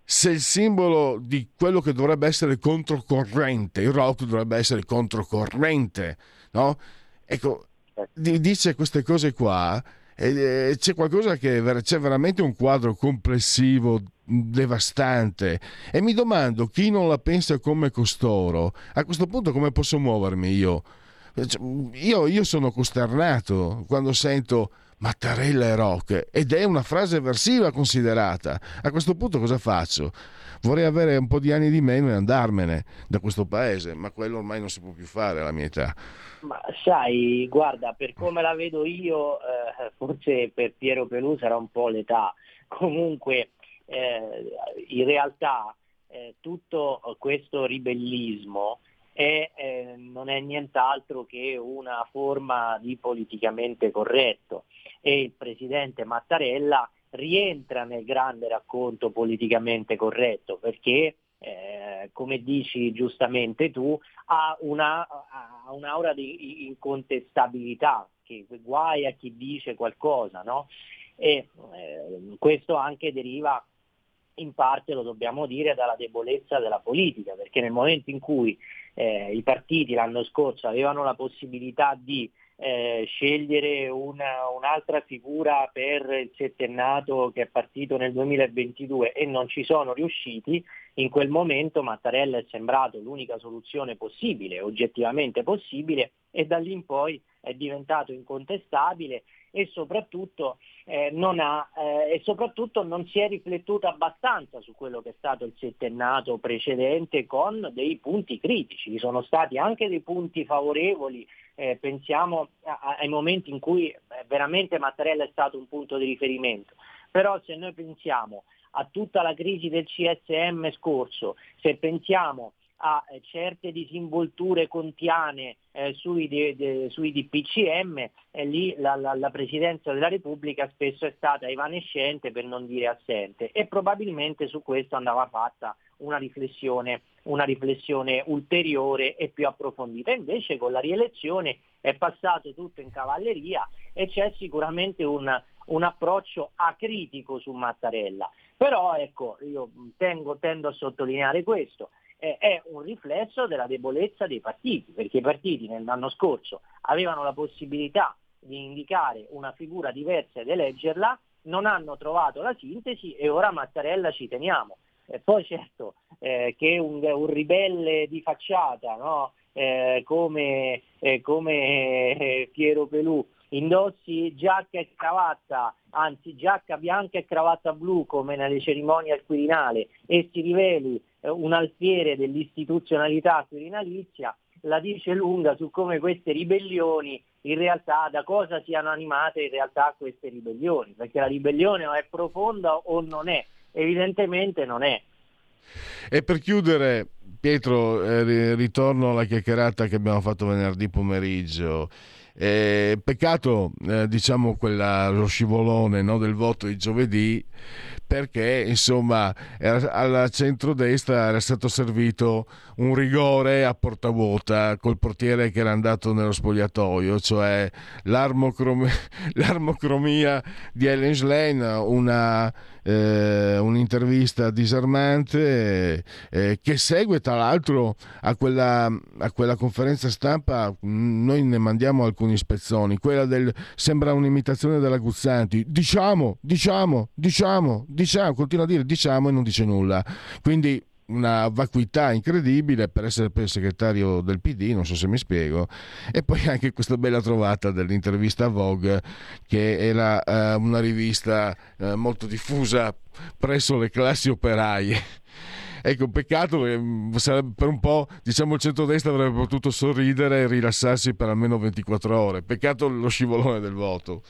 Se il simbolo di quello che dovrebbe essere controcorrente, il rock dovrebbe essere controcorrente, no? Ecco, dice queste cose qua, e c'è qualcosa che c'è veramente un quadro complessivo devastante. E mi domando chi non la pensa come costoro a questo punto come posso muovermi io? Cioè, io, io sono costernato quando sento Mattarella e rock ed è una frase versiva considerata. A questo punto cosa faccio? Vorrei avere un po' di anni di meno e andarmene da questo paese ma quello ormai non si può più fare alla mia età ma sai, guarda, per come la vedo io, eh, forse per Piero Pelù sarà un po' l'età. Comunque, eh, in realtà, eh, tutto questo ribellismo è, eh, non è nient'altro che una forma di politicamente corretto e il presidente Mattarella rientra nel grande racconto politicamente corretto perché eh, come dici giustamente tu, ha, una, ha un'aura di incontestabilità, che guai a chi dice qualcosa, no? E eh, questo anche deriva in parte, lo dobbiamo dire, dalla debolezza della politica, perché nel momento in cui eh, i partiti l'anno scorso avevano la possibilità di eh, scegliere una, un'altra figura per il settennato che è partito nel 2022 e non ci sono riusciti, in quel momento Mattarella è sembrato l'unica soluzione possibile, oggettivamente possibile, e da lì in poi è diventato incontestabile e soprattutto, eh, non, ha, eh, e soprattutto non si è riflettuto abbastanza su quello che è stato il settennato precedente con dei punti critici. Ci sono stati anche dei punti favorevoli, eh, pensiamo a, ai momenti in cui eh, veramente Mattarella è stato un punto di riferimento. Però se noi pensiamo a tutta la crisi del CSM scorso, se pensiamo a eh, certe disinvolture contiane eh, sui, de, de, sui, DPCM e lì la, la, la, Presidenza della Repubblica spesso è stata evanescente per non dire assente e probabilmente su questo andava fatta una riflessione, una riflessione ulteriore e più approfondita. Invece con la rielezione è passato tutto in cavalleria e c'è sicuramente un, un approccio acritico su Mattarella. Però ecco, io tengo, tendo a sottolineare questo eh, è un riflesso della debolezza dei partiti, perché i partiti nell'anno scorso avevano la possibilità di indicare una figura diversa ed eleggerla, non hanno trovato la sintesi e ora Mattarella ci teniamo. E poi certo eh, che un, un, ribelle di facciata no? eh, come, eh, come eh, Piero Pelù indossi giacca e cravatta, anzi giacca bianca e cravatta blu come nelle cerimonie al Quirinale e si riveli eh, un alfiere dell'istituzionalità quirinalizia, la dice lunga su come queste ribellioni in realtà da cosa siano animate in realtà queste ribellioni, perché la ribellione o è profonda o non è, evidentemente non è. E per chiudere, Pietro, eh, ritorno alla chiacchierata che abbiamo fatto venerdì pomeriggio. Eh, peccato, eh, diciamo, quella, lo scivolone no, del voto di giovedì, perché insomma era, al centrodestra era stato servito un rigore a porta vuota col portiere che era andato nello spogliatoio, cioè l'armocromia, [LAUGHS] l'armocromia di Ellen Schlein, una eh, un'intervista disarmante eh, che segue tra l'altro a quella, a quella, conferenza stampa noi ne mandiamo alcuni spezzoni. Quella del sembra un'imitazione della Guzzanti. Diciamo, diciamo, diciamo, diciamo continua a dire diciamo e non dice nulla. Quindi una vacuità incredibile per essere il segretario del PD, non so se mi spiego, e poi anche questa bella trovata dell'intervista a Vogue, che era eh, una rivista eh, molto diffusa presso le classi operaie. [LAUGHS] Ecco, peccato che mm, per un po', diciamo, il centrodestra avrebbe potuto sorridere e rilassarsi per almeno 24 ore. Peccato lo scivolone del voto.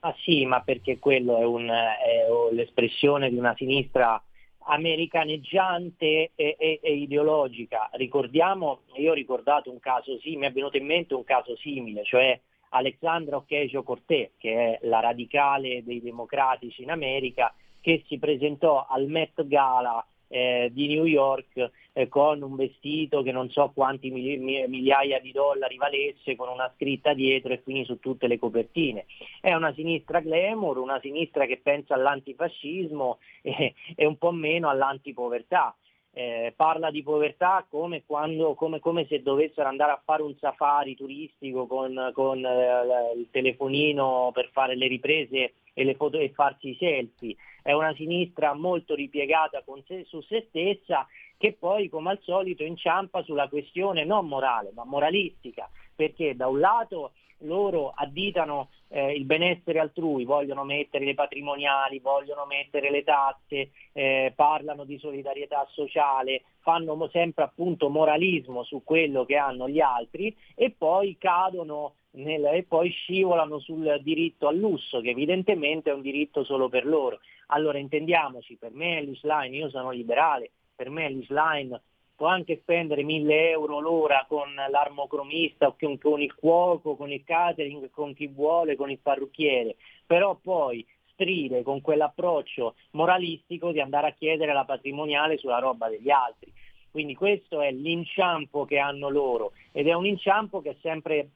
Ah sì, ma perché quello è, un, è l'espressione di una sinistra americaneggiante e, e, e, ideologica. Ricordiamo, io ho ricordato un caso, sì, mi è venuto in mente un caso simile, cioè Alexandra Ocasio-Cortez, che è la radicale dei democratici in America, che si presentò al Met Gala eh, di New York eh, con un vestito che non so quanti migliaia di dollari valesse, con una scritta dietro e quindi su tutte le copertine. È una sinistra glamour, una sinistra che pensa all'antifascismo [LAUGHS] e, e un po' meno all'antipovertà. Eh, parla di povertà come, quando, come, come, se dovessero andare a fare un safari turistico con, con eh, il telefonino per fare le riprese e, le foto, e farsi i selfie. È una sinistra molto ripiegata se, su se stessa che poi come al solito inciampa sulla questione non morale ma moralistica, perché da un lato loro additano eh, il benessere altrui, vogliono mettere le patrimoniali, vogliono mettere le tasse, eh, parlano di solidarietà sociale, fanno sempre appunto moralismo su quello che hanno gli altri e poi cadono nel, e poi scivolano sul diritto al lusso, che evidentemente è un diritto solo per loro. Allora intendiamoci, per me l'Islam, io sono liberale, per me l'Islam può anche spendere 1000 euro l'ora con l'armocromista con, con il cuoco, con il catering, con chi vuole, con il parrucchiere, però poi stride con quell'approccio moralistico di andare a chiedere la patrimoniale sulla roba degli altri. Quindi questo è l'inciampo che hanno loro ed è un inciampo che è sempre,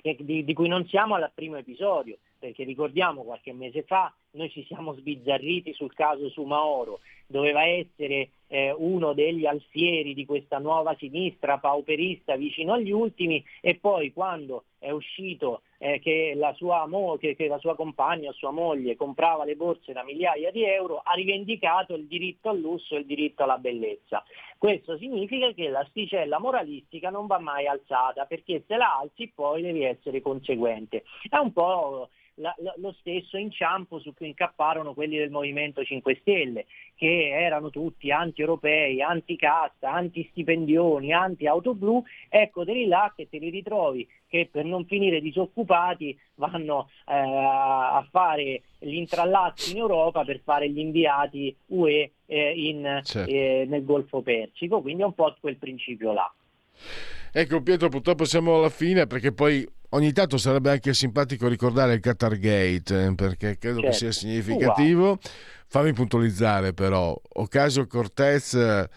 di, di cui non siamo al primo episodio, perché ricordiamo qualche mese fa noi ci siamo sbizzarriti sul caso Sumaoro, doveva essere eh, uno degli alfieri di questa nuova sinistra pauperista vicino agli ultimi e poi quando è uscito eh, che, la sua mo- che, che la sua compagna, sua moglie, comprava le borse da migliaia di euro, ha rivendicato il diritto al lusso e il diritto alla bellezza. Questo significa che l'asticella moralistica non va mai alzata, perché se la alzi poi devi essere conseguente. È un po' la, la, lo stesso inciampo su cui incapparono quelli del Movimento 5 Stelle, che erano tutti anti-europei, anti-cassa, anti-stipendioni, anti-auto blu, ecco te li là che te li ritrovi che per non finire disoccupati vanno eh, a fare gli intrallazzi in Europa per fare gli inviati UE eh, in, certo. eh, nel Golfo Persico, quindi è un po' quel principio là. Ecco Pietro, purtroppo siamo alla fine perché poi ogni tanto sarebbe anche simpatico ricordare il Qatar Gate eh, perché credo certo. che sia significativo. Wow. Fammi puntualizzare però, Ocasio Cortez eh,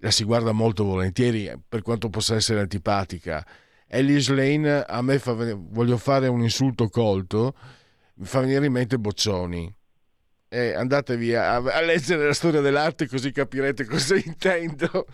la si guarda molto volentieri per quanto possa essere antipatica. Ellis Lane a me fa, voglio fare un insulto colto, mi fa venire in mente Boccioni. Eh, andatevi a, a, leggere la storia dell'arte così capirete [LAUGHS] cosa intendo.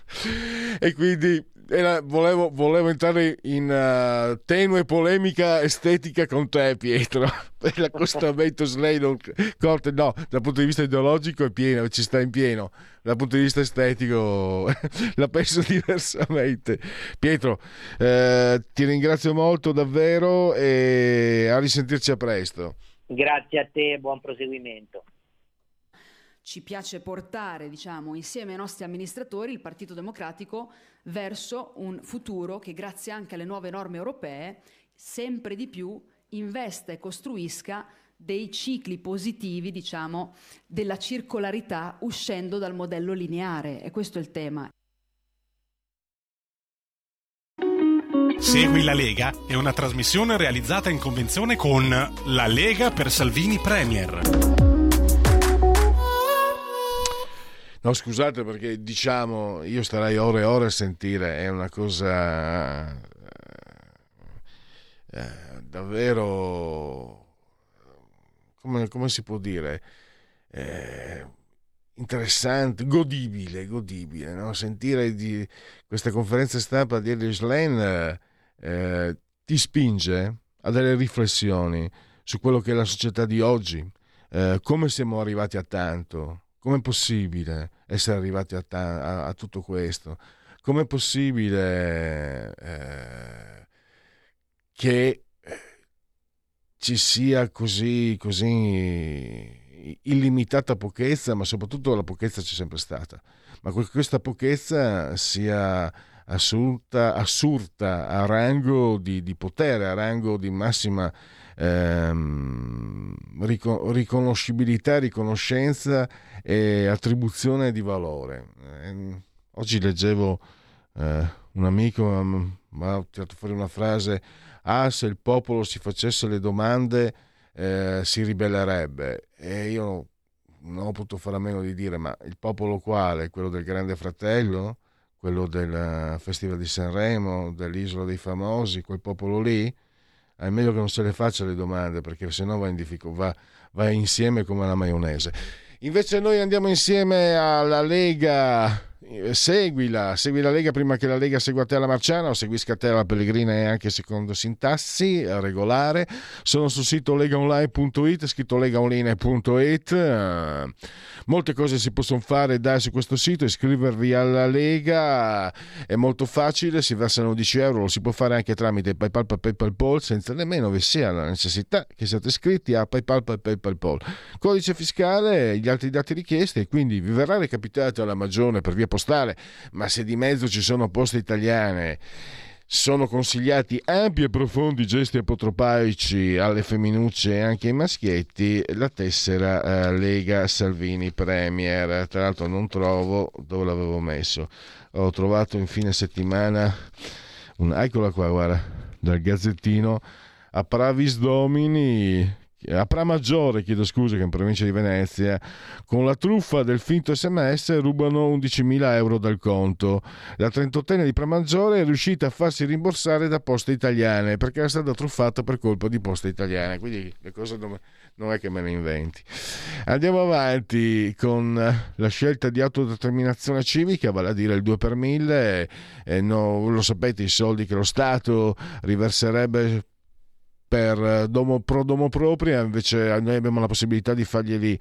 e quindi era, volevo, volevo, entrare in uh, tenue polemica estetica con te, Pietro. [LAUGHS] Per l'accostamento Slade Corte, no, dal punto di vista ideologico è pieno, ci sta in pieno. Dal punto di vista estetico [LAUGHS] la penso [LAUGHS] diversamente. Pietro, eh, ti ringrazio molto davvero e a risentirci a presto. Grazie a te buon proseguimento ci piace portare, diciamo, insieme ai nostri amministratori il Partito Democratico verso un futuro che grazie anche alle nuove norme europee sempre di più investa e costruisca dei cicli positivi, diciamo, della circolarità uscendo dal modello lineare e questo è il tema. Segui la Lega è una trasmissione realizzata in convenzione con La Lega per Salvini Premier. No, scusate perché diciamo, io starei ore e ore a sentire, è una cosa eh, eh, davvero, come, come, si può dire, eh, interessante, godibile, godibile, no? sentire di questa conferenza stampa di Elias Lane eh, ti spinge a delle riflessioni su quello che è la società di oggi, eh, come siamo arrivati a tanto? Com'è possibile essere arrivati a, ta- a, tutto questo? Com'è possibile eh, che eh, ci sia così, così illimitata pochezza, ma soprattutto la pochezza c'è sempre stata, ma questa pochezza sia assurda, assurda a rango di, di potere, a rango di massima ehm, riconoscibilità, riconoscenza e attribuzione di valore. Eh, oggi leggevo eh, un amico mi ha tirato fuori una frase, ah se il popolo si facesse le domande eh, si ribellerebbe e io non ho potuto fare a meno di dire ma il popolo quale? Quello del Grande Fratello? Quello del Festival di Sanremo, dell'Isola dei Famosi, quel popolo lì? È meglio che non se le faccia le domande perché sennò va, in diffic- va, va insieme come la maionese. Invece noi andiamo insieme alla Lega seguila, segui la Lega prima che la Lega segua te la Marciana o seguisca te la Pellegrina e anche secondo sintassi eh, regolare. Sono sul sito legaonline.it, scritto legaonline.it. Uh, molte cose si possono fare da su questo sito, iscrivervi alla Lega è molto facile, si versano 10 euro, lo si può fare anche tramite PayPal, PayPal, PayPal senza nemmeno vi sia la necessità che siate iscritti a PayPal, PayPal, PayPal. Codice fiscale, gli altri dati richiesti e quindi vi verrà recapitato alla magione per via postale, ma se di mezzo ci sono poste italiane sono consigliati ampi e profondi gesti apotropaici alle femminucce e anche ai maschietti, la tessera eh, Lega Salvini Premier. Tra l'altro non trovo dove l'avevo messo. Ho trovato in fine settimana, un, eccola qua, guarda, dal Gazzettino, a Pravis Domini a Pramaggiore, chiedo scusa, che è in provincia di Venezia, con la truffa del finto sms rubano 11.000 euro dal conto. La 38enne di Pramaggiore è riuscita a farsi rimborsare da Poste Italiane perché era stata truffata per colpa di Poste Italiane, quindi le cose non, non è che me le inventi. Andiamo avanti con la scelta di autodeterminazione civica, vale a dire il 2 per 1000, eh, no, lo sapete i soldi che lo Stato riverserebbe per eh, domo, pro domo propria, invece noi abbiamo la possibilità di farglieli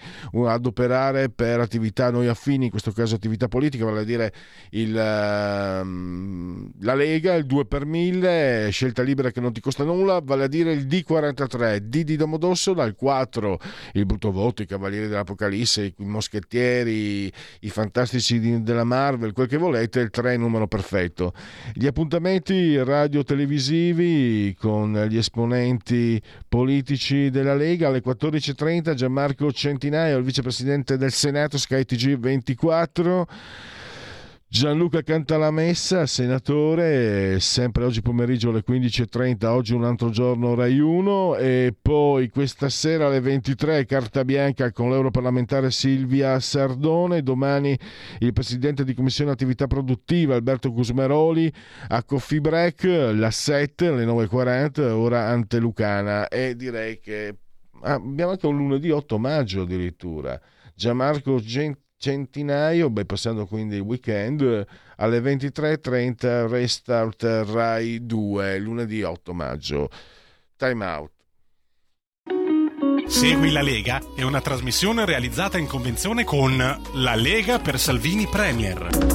adoperare per attività noi affini, in questo caso attività politica, vale a dire il, ehm, la Lega, il 2 per 1000, scelta libera che non ti costa nulla, vale a dire il D43, D di Domodossola, il 4 il brutto voto, i Cavalieri dell'Apocalisse, i Moschettieri, i fantastici della Marvel, quel che volete, il 3 numero perfetto. Gli appuntamenti radio-televisivi con gli esponenti esponenti politici della Lega. Alle 14.30 Gianmarco Centinaio, il vicepresidente del Senato, SkyTG 24. Gianluca Cantalamessa, senatore, sempre oggi pomeriggio alle 15.30, oggi un altro giorno Rai 1 e poi questa sera alle 23 carta bianca con l'europarlamentare Silvia Sardone, domani il presidente di Commissione Attività Produttiva Alberto Cusmeroli a Coffee Break, la 7 alle 9.40, ora ante Lucana e direi che abbiamo anche un lunedì 8 maggio addirittura. Gianmarco Gentile centinaio, bypassando quindi il weekend, alle 23.30 Restart Rai 2, lunedì 8 maggio. Time out. Segui la Lega è una trasmissione realizzata in convenzione con La Lega per Salvini Premier.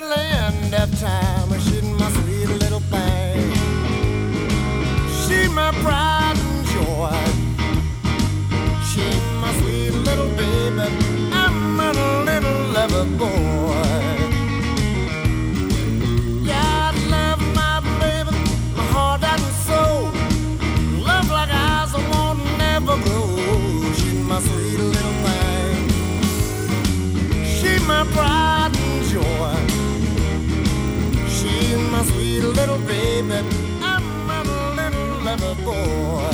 Maryland. Boy.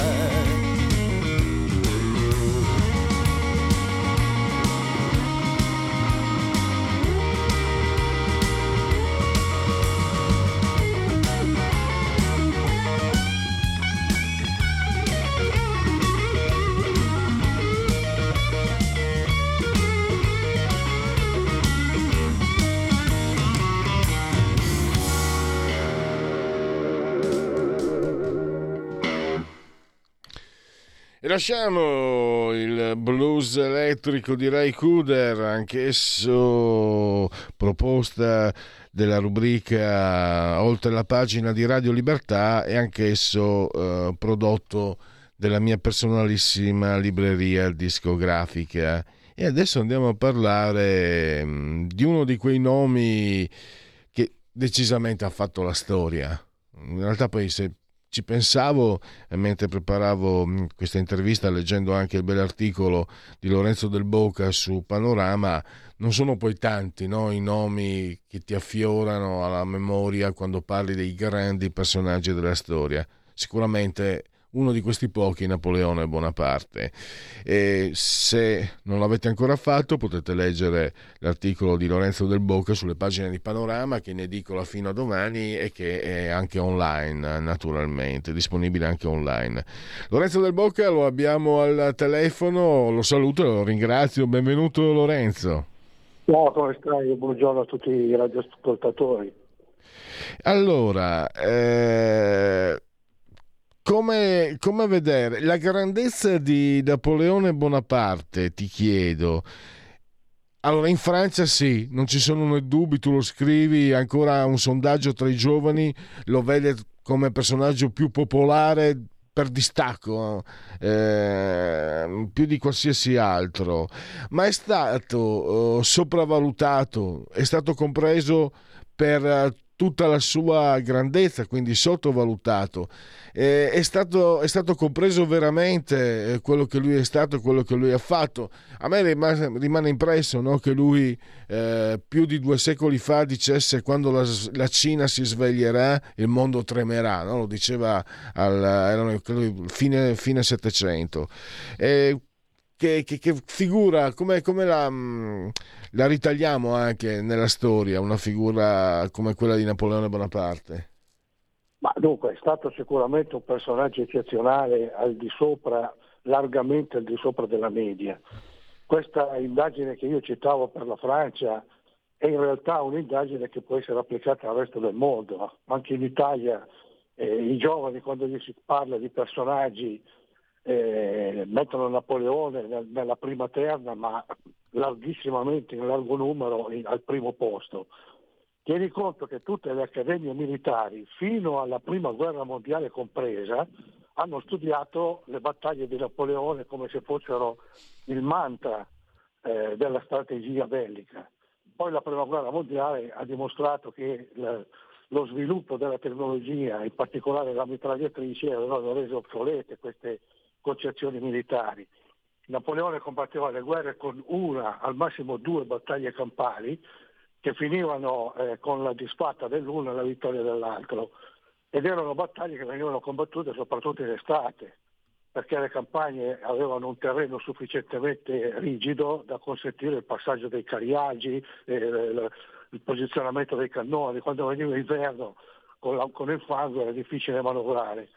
Lasciamo il blues elettrico di Ray Cooder, anch'esso proposta della rubrica Oltre la pagina di Radio Libertà e anch'esso eh, prodotto della mia personalissima libreria discografica. E adesso andiamo a parlare mm, di uno di quei nomi che decisamente ha fatto la storia. In realtà poi se ci pensavo eh, mentre preparavo mh, questa intervista, leggendo anche il bell'articolo di Lorenzo Del Boca su Panorama, non sono poi tanti no, i nomi che ti affiorano alla memoria quando parli dei grandi personaggi della storia. Sicuramente uno di questi pochi, Napoleone Bonaparte. E se non l'avete ancora fatto, potete leggere l'articolo di Lorenzo Del Bocca sulle pagine di Panorama, che è in edicola fino a domani e che è anche online, naturalmente, disponibile anche online. Lorenzo Del Bocca lo abbiamo al telefono, lo saluto e lo ringrazio. Benvenuto Lorenzo. No, come stai? Buongiorno a tutti i radioascoltatori. Allora, eh, come, come vedere la grandezza di Napoleone Bonaparte, ti chiedo. Allora, in Francia sì, non ci sono dubbi, tu lo scrivi, ancora un sondaggio tra i giovani lo vede come personaggio più popolare per distacco, eh, più di qualsiasi altro, ma è stato eh, sopravvalutato, è stato compreso per eh, tutta la sua grandezza, quindi sottovalutato. Eh, è, stato, è stato compreso veramente eh, quello che lui è stato quello che lui ha fatto. A me rimane, rimane impresso no, che lui eh, più di due secoli fa dicesse quando la, la Cina si sveglierà il mondo tremerà, no? lo diceva al erano, credo, fine, fine 700. E che, che- che figura, come, come la, mh, la ritagliamo anche nella storia, una figura come quella di Napoleone Bonaparte? Ma dunque è stato sicuramente un personaggio eccezionale al di sopra, largamente al di sopra della media. Questa indagine che io citavo per la Francia è in realtà un'indagine che può essere applicata al resto del mondo. Anche in Italia eh, i giovani quando gli si parla di personaggi eh, mettono Napoleone nel- nella prima terna, ma larghissimamente in largo numero in- al primo posto. Tieni conto che tutte le accademie militari, fino alla prima guerra mondiale compresa, hanno studiato le battaglie di Napoleone come se fossero il mantra eh, della strategia bellica. Poi la prima guerra mondiale ha dimostrato che la- lo sviluppo della tecnologia, in particolare la mitragliatrice, avevano reso obsolete queste concezioni militari. Napoleone combatteva le guerre con una, al massimo due battaglie campali che finivano eh, con la disfatta dell'uno e la vittoria dell'altro. Ed erano battaglie che venivano combattute soprattutto in estate, perché le campagne avevano un terreno sufficientemente rigido da consentire il passaggio dei cariaggi, eh, il, il posizionamento dei cannoni. Quando veniva inverno con, la- con il fango era difficile manovrare.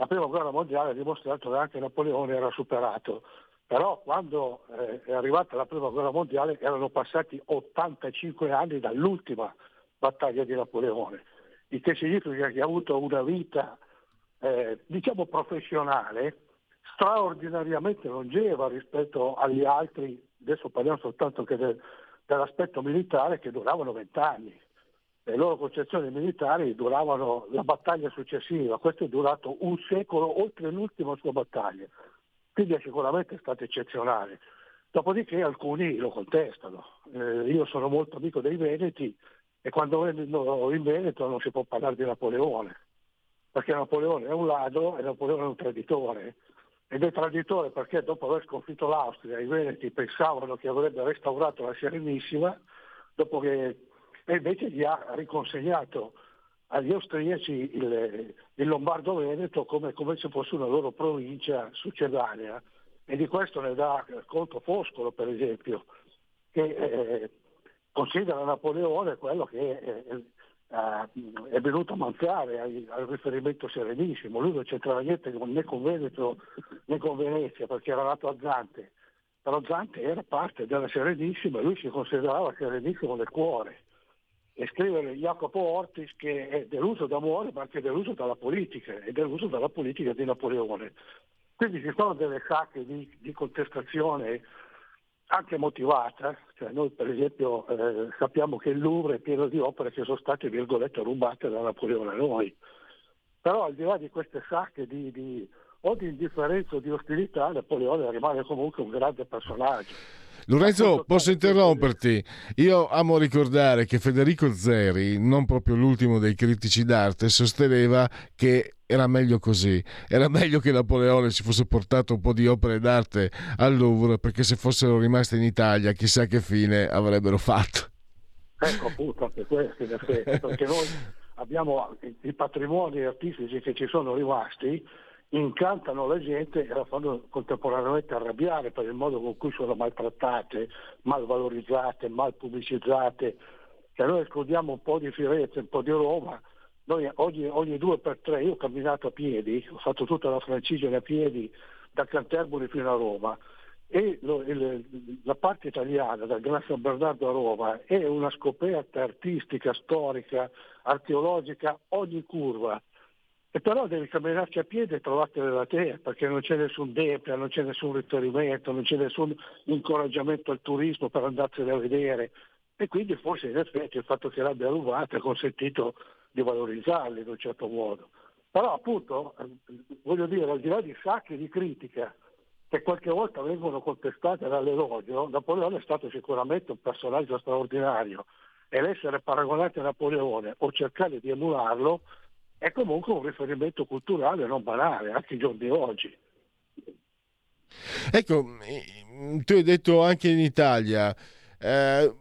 La prima guerra mondiale ha dimostrato che anche Napoleone era superato, però quando eh, è arrivata la prima guerra mondiale erano passati 85 anni dall'ultima battaglia di Napoleone, il che significa che ha avuto una vita eh, diciamo professionale straordinariamente longeva rispetto agli altri, adesso parliamo soltanto del- dell'aspetto militare che duravano vent'anni. Le loro concezioni militari duravano la battaglia successiva, questo è durato un secolo oltre l'ultima sua battaglia, quindi è sicuramente stato eccezionale. Dopodiché alcuni lo contestano. Eh, io sono molto amico dei Veneti e quando vengono in Veneto non si può parlare di Napoleone, perché Napoleone è un ladro e Napoleone è un traditore. Ed è traditore perché dopo aver sconfitto l'Austria i Veneti pensavano che avrebbe restaurato la Serenissima, dopo che e invece gli ha riconsegnato agli austriaci il, il Lombardo Veneto come, come se fosse una loro provincia succedanea. E di questo ne dà conto Foscolo, per esempio, che eh, considera Napoleone quello che è, è- venuto a mancare ai- al riferimento serenissimo. Lui non c'entrava niente né con Veneto né con Venezia perché era nato a Zante. Però Zante era parte della Serenissima e lui si considerava Serenissimo nel cuore. E scrivere Jacopo Ortis che è deluso d'amore ma anche deluso dalla politica, è deluso dalla politica di Napoleone. Quindi ci sono delle sacche di, di contestazione anche motivata, cioè noi per esempio eh, sappiamo che il Louvre è pieno di opere che sono state virgolette rubate da Napoleone a noi, però al di là di queste sacche di, di- o di indifferenza o di ostilità Napoleone rimane comunque un grande personaggio. Lorenzo, posso interromperti? Io amo ricordare che Federico Zeri, non proprio l'ultimo dei critici d'arte, sosteneva che era meglio così, era meglio che Napoleone ci fosse portato un po' di opere d'arte al Louvre perché se fossero rimaste in Italia chissà che fine avrebbero fatto. Ecco appunto anche questo in effetti, perché noi abbiamo i patrimoni artistici che ci sono rimasti, incantano la gente e la fanno contemporaneamente arrabbiare per il modo con cui sono maltrattate, mal valorizzate, mal pubblicizzate. Se noi escludiamo un po' di Firenze, un po' di Roma, noi ogni, ogni due per tre, io ho camminato a piedi, ho fatto tutta la francigena a piedi da Canterbury fino a Roma e lo- il- la parte italiana, dal Gran San Bernardo a Roma, è una scoperta artistica, storica, archeologica, ogni curva. E però devi camminarci a piedi e trovartene da te, perché non c'è nessun depre, non c'è nessun riferimento, non c'è nessun incoraggiamento al turismo per andarsene a vedere. E quindi forse in effetti il fatto che l'abbia rubato ha consentito di valorizzarli in un certo modo. Però appunto, eh, voglio dire, al di là di sacchi di critica che qualche volta vengono contestate dall'elogio, Napoleone è stato sicuramente un personaggio straordinario e l'essere paragonato a Napoleone o cercare di emularlo è comunque un riferimento culturale non banale, anche ai giorni di oggi. Ecco, eh, tu hai detto anche in Italia, eh,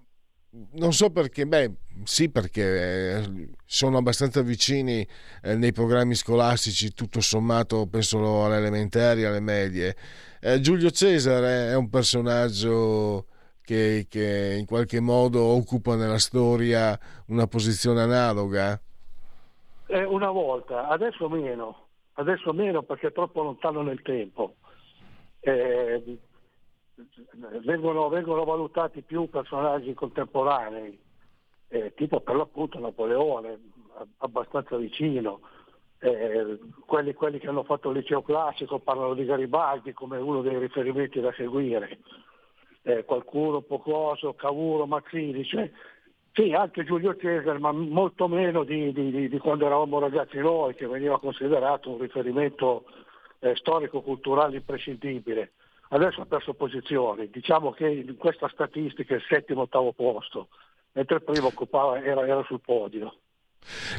non so perché, beh, sì, perché eh, sono abbastanza vicini eh, nei programmi scolastici, tutto sommato, penso alle elementari, alle medie. Eh, Giulio Cesare è un personaggio che, che, in qualche modo occupa nella storia una posizione analoga? Eh, una volta, adesso meno, adesso meno perché è troppo lontano nel tempo. Eh, vengono, vengono, valutati più personaggi contemporanei, eh, tipo per l'appunto Napoleone, abbastanza vicino. Eh, quelli, quelli, che hanno fatto il liceo classico parlano di Garibaldi come uno dei riferimenti da seguire eh, qualcuno Pocoso, Cavuro, Mazzini, cioè, sì, anche Giulio Cesare, ma molto meno di, di, di, quando eravamo ragazzi noi, che veniva considerato un riferimento eh, storico-culturale imprescindibile. Adesso ha perso posizioni, diciamo che in questa statistica è il settimo ottavo posto, mentre il primo occupava, era, era sul podio.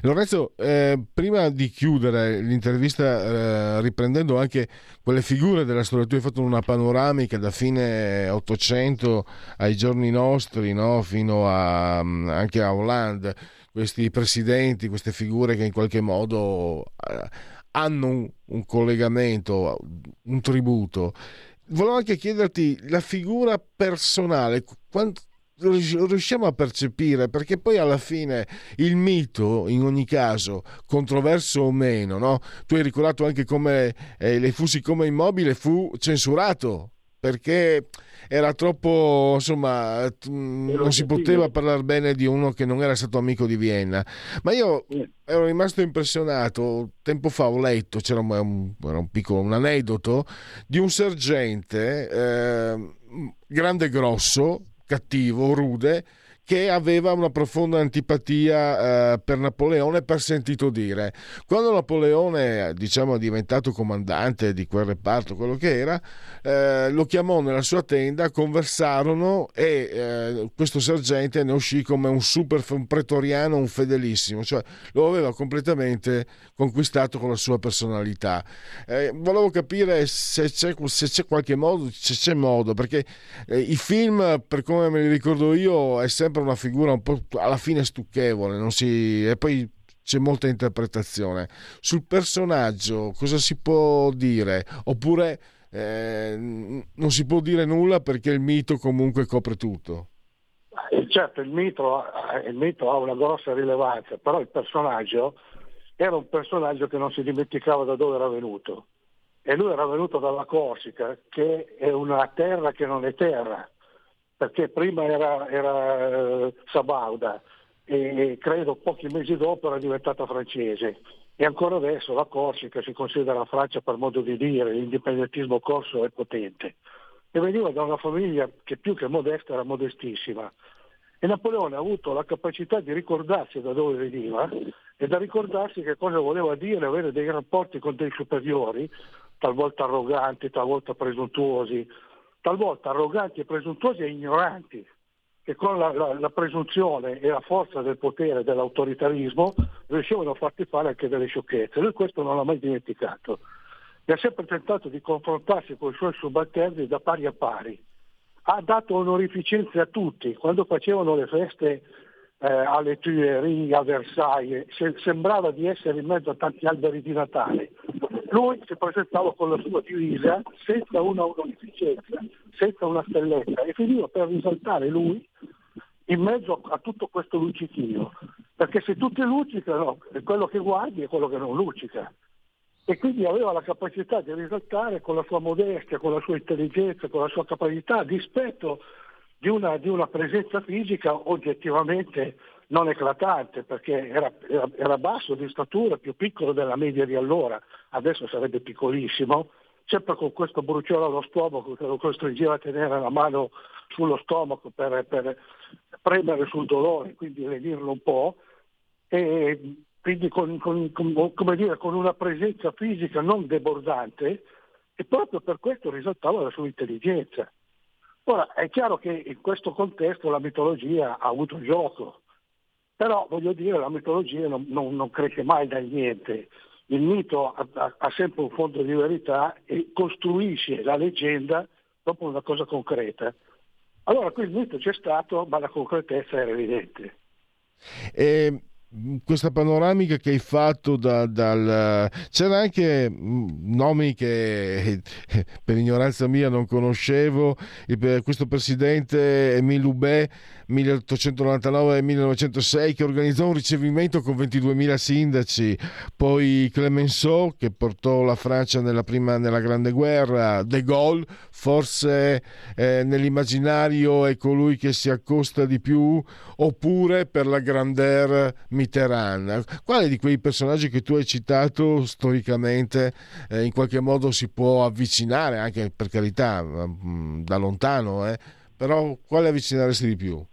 Lorenzo, eh, prima di chiudere l'intervista, eh, riprendendo anche quelle figure della storia, tu hai fatto una panoramica da fine 800 ai giorni nostri, no? fino a, mm, anche a Hollande, questi presidenti, queste figure che in qualche modo eh, hanno un, un collegamento, un tributo. Volevo anche chiederti la figura personale, quanto, riusciamo a percepire perché poi alla fine il mito in ogni caso controverso o meno no? tu hai ricordato anche come eh, le fussi come immobile fu censurato perché era troppo insomma non si poteva parlare bene di uno che non era stato amico di Vienna. Ma io ero rimasto impressionato tempo fa ho letto c'era un, era un piccolo un aneddoto di un sergente eh, grande e grosso cattivo, rude, che aveva una profonda antipatia eh, per Napoleone per sentito dire. Quando Napoleone diciamo, è diventato comandante di quel reparto, quello che era, eh, lo chiamò nella sua tenda, conversarono e eh, questo sergente ne uscì come un super un pretoriano, un fedelissimo, cioè lo aveva completamente conquistato con la sua personalità. Eh, volevo capire se c'è, se c'è, qualche modo, se c'è modo, perché eh, i film, per come me li ricordo io, è sempre una figura un po' alla fine stucchevole, si... e poi c'è molta interpretazione. Sul personaggio cosa si può dire? Oppure eh, non si può dire nulla perché il mito comunque copre tutto? Eh, certo, il mito, il mito ha una grossa rilevanza, però il personaggio era un personaggio che non si dimenticava da dove era venuto. E lui era venuto dalla Corsica, che è una terra che non è terra, perché prima era, era eh, Sabauda e credo pochi mesi dopo era diventata francese. E ancora adesso la Corsica si considera Francia per modo di dire, l'indipendentismo corso è potente. E veniva da una famiglia che più che modesta era modestissima. E Napoleone ha avuto la capacità di ricordarsi da dove veniva e da ricordarsi che cosa voleva dire avere dei rapporti con dei superiori, talvolta arroganti, talvolta presuntuosi, talvolta arroganti e presuntuosi e ignoranti, che con la, la, la, presunzione e la forza del potere, dell'autoritarismo, riuscivano a farti fare anche delle sciocchezze. Lui questo non l'ha mai dimenticato. E ha sempre tentato di confrontarsi con i suoi subalterni da pari a pari. Ha dato onorificenze a tutti. Quando facevano le feste eh, alle Tuileries, a Versailles, se, sembrava di essere in mezzo a tanti alberi di Natale. Lui si presentava con la sua divisa senza una onorificenza, senza una stelletta e finiva per risaltare lui in mezzo a tutto questo luccichio. Perché se tutti luccicano, quello che guardi è quello che non luccica. E quindi aveva la capacità di risaltare con la sua modestia, con la sua intelligenza, con la sua capacità, dispetto di una, di una presenza fisica oggettivamente non eclatante, perché era, era, era, basso di statura, più piccolo della media di allora, adesso sarebbe piccolissimo, sempre con questo bruciore allo stomaco che lo costringeva a tenere la mano sullo stomaco per, per premere sul dolore, quindi lenirlo un po', e quindi con, con, con, dire, con una presenza fisica non debordante, e proprio per questo risaltava la sua intelligenza. Ora, è chiaro che in questo contesto la mitologia ha avuto gioco, però voglio dire la mitologia non, non, non cresce mai dal niente. Il mito ha, ha, ha, sempre un fondo di verità e costruisce la leggenda dopo una cosa concreta. Allora qui il mito c'è stato, ma la concretezza era evidente. E questa panoramica che hai fatto da- dal... c'era anche mm, nomi che [LAUGHS] per ignoranza mia non conoscevo questo presidente Émile Loubet 1899-1906 che organizzò un ricevimento con 22.000 sindaci poi Clemenceau che portò la Francia nella, prima, nella Grande Guerra De Gaulle forse eh, nell'immaginario è colui che si accosta di più oppure per la grandeur Mitterrand. Quale di quei personaggi che tu hai citato storicamente eh, in qualche modo si può avvicinare, anche per carità, mm, da lontano, eh? però quale avvicinaresti di più?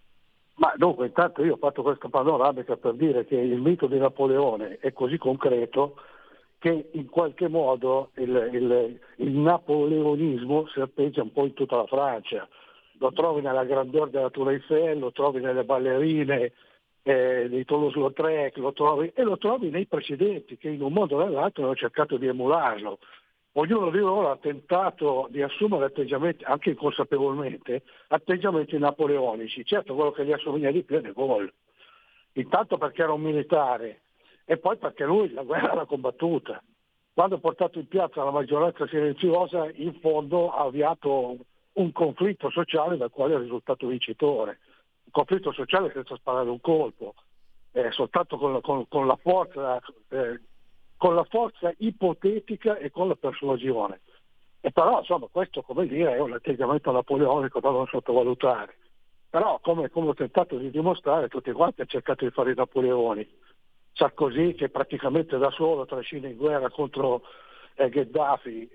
Ma dunque, intanto io ho fatto questa panoramica per dire che il mito di Napoleone è così concreto che in qualche modo il, il- il napoleonismo si appeggia un po' in tutta la Francia. Lo trovi nella grandeur della Tour Eiffel, lo trovi nelle ballerine eh, di Toulouse-Lautrec, lo trovi, e lo trovi nei precedenti che in un modo o nell'altro hanno cercato di emularlo. Ognuno di loro ha tentato di assumere atteggiamenti, anche inconsapevolmente, atteggiamenti napoleonici. Certo quello che gli assomiglia di più è De Gaulle. Intanto perché era un militare e poi perché lui la guerra l'ha combattuta. Quando ha portato in piazza la maggioranza silenziosa, in fondo ha avviato un conflitto sociale dal quale è risultato vincitore. Un conflitto sociale senza sparare un colpo, eh, soltanto con, con- con la forza, eh, con la forza ipotetica e con la persuasione. E però insomma questo come dire è un atteggiamento napoleonico da non sottovalutare. Però come, come ho tentato di dimostrare tutti quanti hanno cercato di fare i Napoleoni. Sarkozy che praticamente da solo trascina in guerra contro eh, Gheddafi,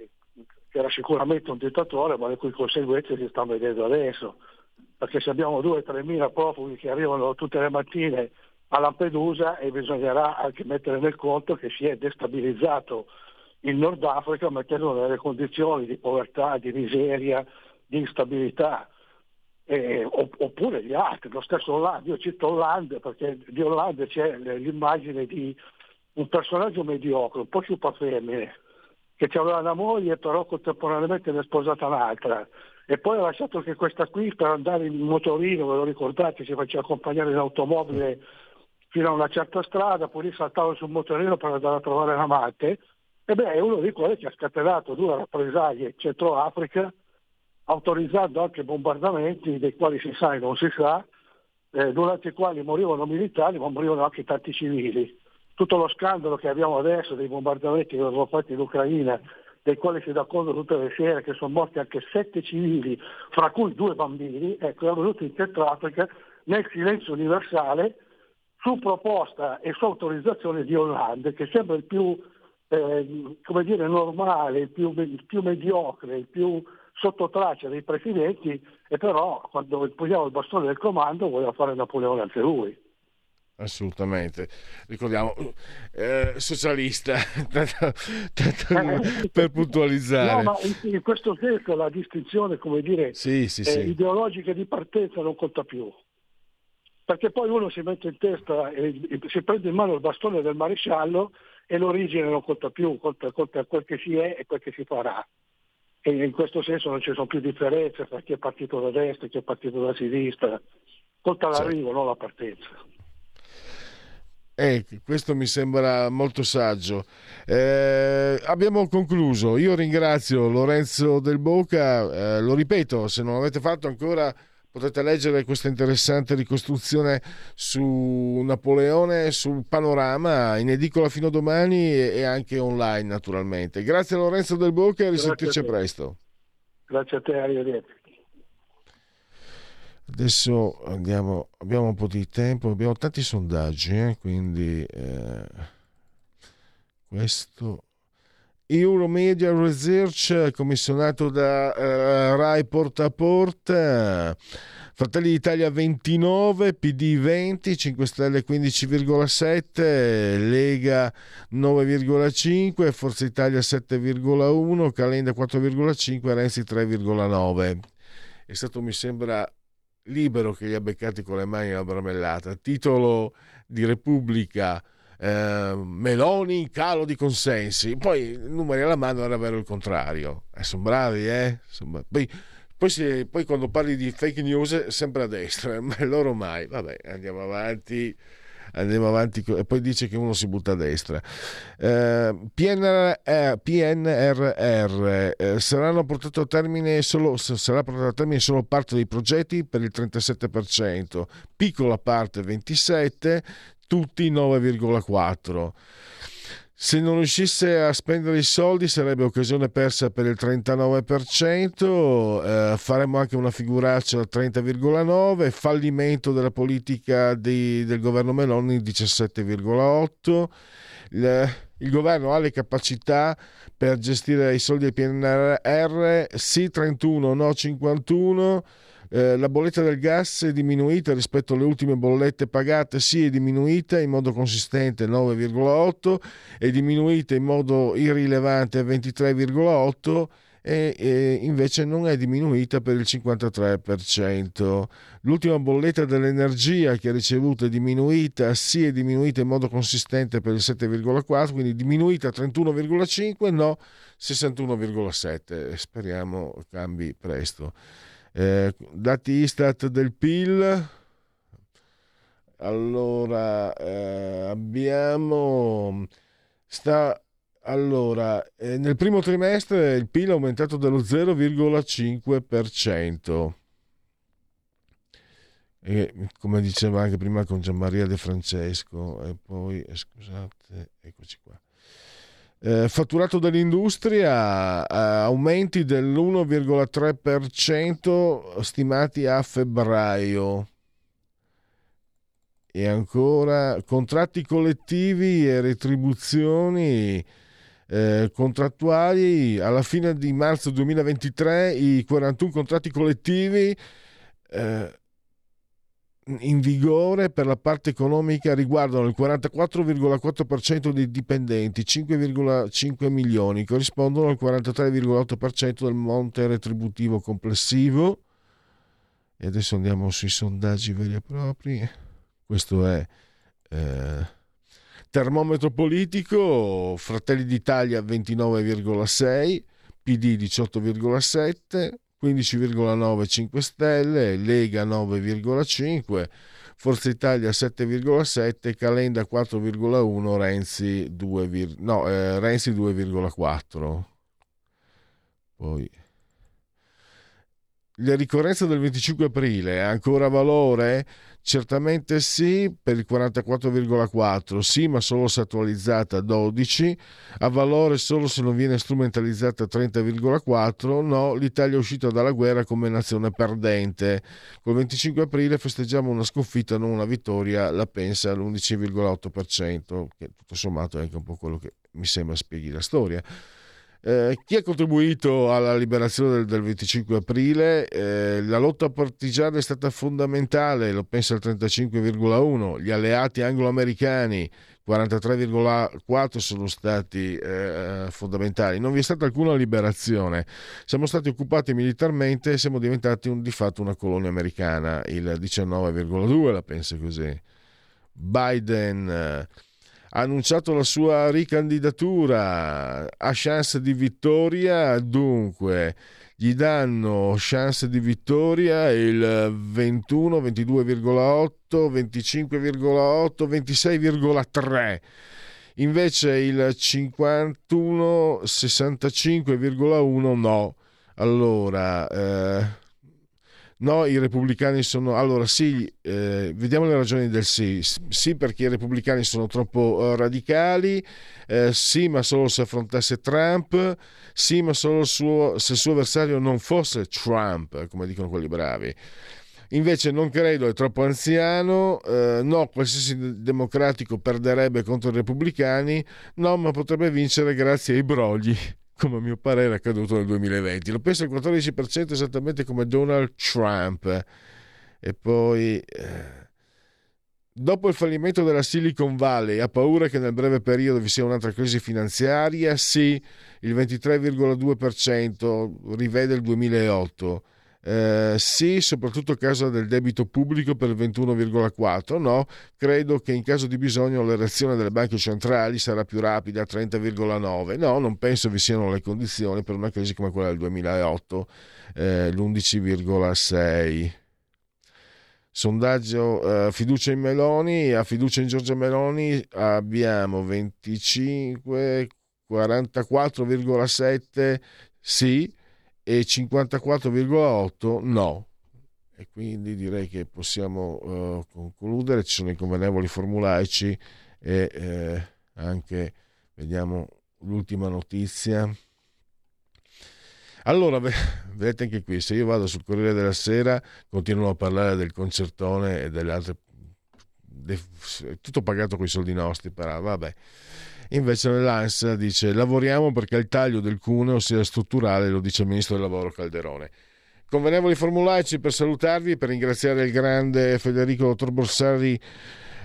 che era sicuramente un dittatore, ma le cui conseguenze si stanno vedendo adesso. Perché se abbiamo 2-3 mila profughi che arrivano tutte le mattine a Lampedusa e bisognerà anche mettere nel conto che si è destabilizzato il Nord Africa mettendolo nelle condizioni di povertà, di miseria, di instabilità. Eh, opp- oppure gli altri, lo stesso Hollande, io cito Hollande perché di Hollande c'è l'immagine di un personaggio mediocre, un po' femmine, che aveva una moglie però contemporaneamente ne è sposata un'altra e poi ha lasciato che questa qui per andare in motorino, ve lo ricordate, si faceva accompagnare in automobile fino a una certa strada, poi lì saltava sul motorino per andare a trovare l'amante, e beh è uno di quelli che ha scatenato due rappresaglie in Centro Africa, autorizzando anche bombardamenti dei quali si sa e non si sa, eh, durante i quali morivano militari ma morivano anche tanti civili. Tutto lo scandalo che abbiamo adesso dei bombardamenti che vengono fatti in Ucraina, dei quali si dà conto tutte le sere che sono morti anche sette civili, fra cui due bambini, ecco, è avvenuto in Centro Africa nel silenzio universale su proposta e su autorizzazione di Hollande, che sembra il più eh, come dire, normale, il più, il più mediocre, il più sotto traccia dei presidenti, e però quando pusiamo il bastone del comando voleva fare Napoleone anche lui. Assolutamente, ricordiamo, eh, socialista, [LAUGHS] tanto- tanto per puntualizzare. No, ma in, in questo senso la distinzione, come dire, Sì, sì, eh, sì. ideologica di partenza non conta più. Perché poi uno si mette in testa e, e si prende in mano il bastone del maresciallo e l'origine non conta più, conta, conta quel che si è e quel che si farà. E in questo senso non ci sono più differenze tra chi è partito da destra e chi è partito da sinistra. Conta l'arrivo, non la partenza. Eh, questo mi sembra molto saggio. Eh, abbiamo concluso. Io ringrazio Lorenzo Del Boca. Eh, lo ripeto, se non l'avete fatto ancora, potete leggere questa interessante ricostruzione su Napoleone, sul panorama, in edicola fino a domani e, anche online, naturalmente. Grazie a Lorenzo Del Boca e a risentirci presto. Grazie a te, arrivederci. Adesso andiamo, abbiamo un po' di tempo, abbiamo tanti sondaggi, eh, quindi eh, questo Euromedia Research commissionato da eh, Rai Porta a Porta, Fratelli d'Italia 29, PD 20, 5 Stelle 15,7, Lega 9,5, Forza Italia 7,1, Calenda 4,5, Renzi 3,9. È stato, mi sembra, libero che li ha beccati con le mani alla marmellata. Titolo di Repubblica. Eh, Meloni in calo di consensi, poi numeri alla mano era vero il contrario. Eh, sono bravi, eh? Bravi. Poi Poi, si- poi quando parli di fake news è sempre a destra, [LAUGHS] ma loro mai. Vabbè, andiamo avanti. Andiamo avanti e poi dice che uno si butta a destra. Eh, PNR, PNRR eh, saranno portati a termine solo, sarà portato a termine solo parte dei progetti per il 37%, piccola parte 27%, tutti 9,4%. Se non riuscisse a spendere i soldi sarebbe occasione persa per il 39%, eh, faremmo anche una figuraccia al 30,9%, fallimento della politica di- del governo Meloni il 17,8%. Il, governo ha le capacità per gestire i soldi del PNRR, sì 31, no 51. Eh, la bolletta del gas è diminuita rispetto alle ultime bollette pagate, sì è diminuita in modo consistente 9,8, è diminuita in modo irrilevante 23,8 e, e invece non è diminuita per il 53%. L'ultima bolletta dell'energia che ha ricevuto è diminuita, sì è diminuita in modo consistente per il 7,4, quindi diminuita 31,5, no 61,7. Speriamo cambi presto. Eh, dati Istat del PIL. Allora eh, abbiamo sta allora eh, nel primo trimestre il PIL è aumentato dello 0,5%. E, come diceva anche prima con Gianmaria De Francesco e poi eh, scusate, eccoci qua. Eh, fatturato dell'industria eh, aumenti dell'1,3% stimati a febbraio. E ancora contratti collettivi e retribuzioni eh, contrattuali. Alla fine di marzo 2023 i 41 contratti collettivi eh, in vigore per la parte economica riguardano il 44,4% dei dipendenti, 5,5 milioni, corrispondono al 43,8% del monte retributivo complessivo. E adesso andiamo sui sondaggi veri e propri. Questo è eh, termometro politico, Fratelli d'Italia 29,6, PD 18,7, 15,9 5 Stelle, Lega 9,5, Forza Italia 7,7, Calenda 4,1, Renzi, 2, no, eh, Renzi 2,4. Poi la ricorrenza del 25 aprile ha ancora valore? Certamente sì, per il 44,4, sì, ma solo se attualizzata a 12, ha valore solo se non viene strumentalizzata a 30,4, no, l'Italia è uscita dalla guerra come nazione perdente. Col 25 aprile festeggiamo una sconfitta, non una vittoria, la pensa all'11,8%, che tutto sommato è anche un po' quello che mi sembra spieghi la storia. Eh, chi ha contribuito alla liberazione del, del 25 aprile? Eh, la lotta partigiana è stata fondamentale, lo pensa il 35,1, gli alleati anglo-americani 43,4 sono stati eh, fondamentali. Non vi è stata alcuna liberazione. Siamo stati occupati militarmente e siamo diventati un, di fatto una colonia americana. Il 19,2 la pensa così. Biden eh, annunciato la sua ricandidatura, ha chance di vittoria, dunque gli danno chance di vittoria il 21, 22,8, 25,8, 26,3. Invece il 51, 65,1 no. Allora, eh, no, i repubblicani sono... Allora sì, eh, vediamo le ragioni del sì. Sì perché i repubblicani sono troppo eh, radicali, eh, sì ma solo se affrontasse Trump, sì ma solo suo, se il suo avversario non fosse Trump, come dicono quelli bravi. Invece non credo, è troppo anziano, eh, no, qualsiasi democratico perderebbe contro i repubblicani, no, ma potrebbe vincere grazie ai brogli come a mio parere è accaduto nel 2020. Lo pensa il 14% esattamente come Donald Trump. E poi, eh, dopo il fallimento della Silicon Valley, ha paura che nel breve periodo vi sia un'altra crisi finanziaria? Sì, il 23,2% rivede il 2008. Eh, sì, soprattutto a causa del debito pubblico per il 21,4. No, credo che in caso di bisogno la reazione delle banche centrali sarà più rapida, 30,9. No, non penso vi siano le condizioni per una crisi come quella del 2008, eh, l'11,6. Sondaggio eh, fiducia in Meloni, a fiducia in Giorgia Meloni abbiamo 25, 44,7 sì e 54,8 no. E quindi direi che possiamo uh, concludere, ci sono i convenevoli formulaici e eh, anche, vediamo l'ultima notizia. Allora, vedete anche qui, se io vado sul Corriere della Sera, continuano a parlare del concertone e delle altre... tutto pagato con i soldi nostri, però vabbè. Invece nell'ANSA dice lavoriamo perché il taglio del cuneo sia strutturale, lo dice il ministro del lavoro Calderone. Convenevoli formulaici per salutarvi per ringraziare il grande Federico Dottor Borsari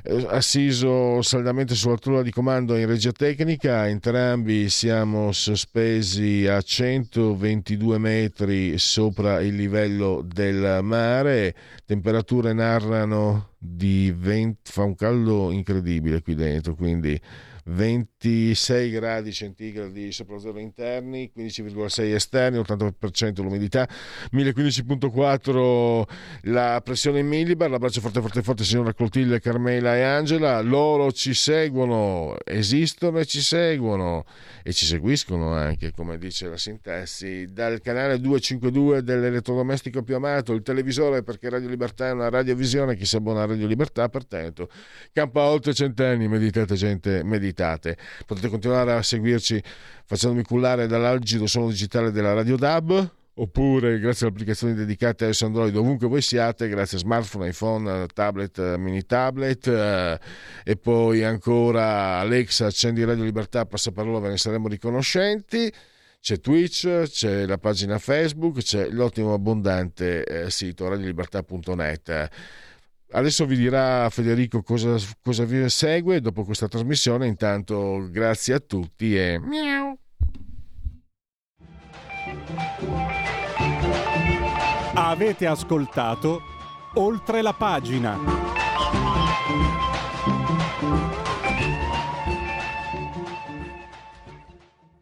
eh, assiso saldamente sulla tolla di comando in regia tecnica, entrambi siamo sospesi a 122 metri sopra il livello del mare, temperature narrano di 20, fa un caldo incredibile qui dentro, quindi 26 gradi centigradi sopra zero interni, 15,6 esterni, 80% l'umidità, 1015.4 la pressione in millibar. L'abbraccio forte forte forte signora Clotilde, Carmela e Angela. Loro ci seguono, esistono e ci seguono e ci seguiscono anche, come dice la sintesi, dal canale 252 dell'elettrodomestico più amato, il televisore perché Radio Libertà è una radiovisione, chi si abbona a Radio Libertà, pertanto campa oltre centenni, meditate gente, meditate meritate. Potete continuare a seguirci facendomi cullare dall'algido suono digitale della Radio DAB oppure grazie alle applicazioni dedicate a Android ovunque voi siate, grazie a smartphone, iPhone, tablet, mini tablet eh, e poi ancora Alexa, accendi Radio Libertà, passaparola, ve ne saremo riconoscenti. C'è Twitch, c'è la pagina Facebook, c'è l'ottimo abbondante eh, sito radiolibertà.net. Adesso vi dirà Federico cosa, cosa vi segue dopo questa trasmissione. Intanto grazie a tutti e miau. Avete ascoltato oltre la pagina.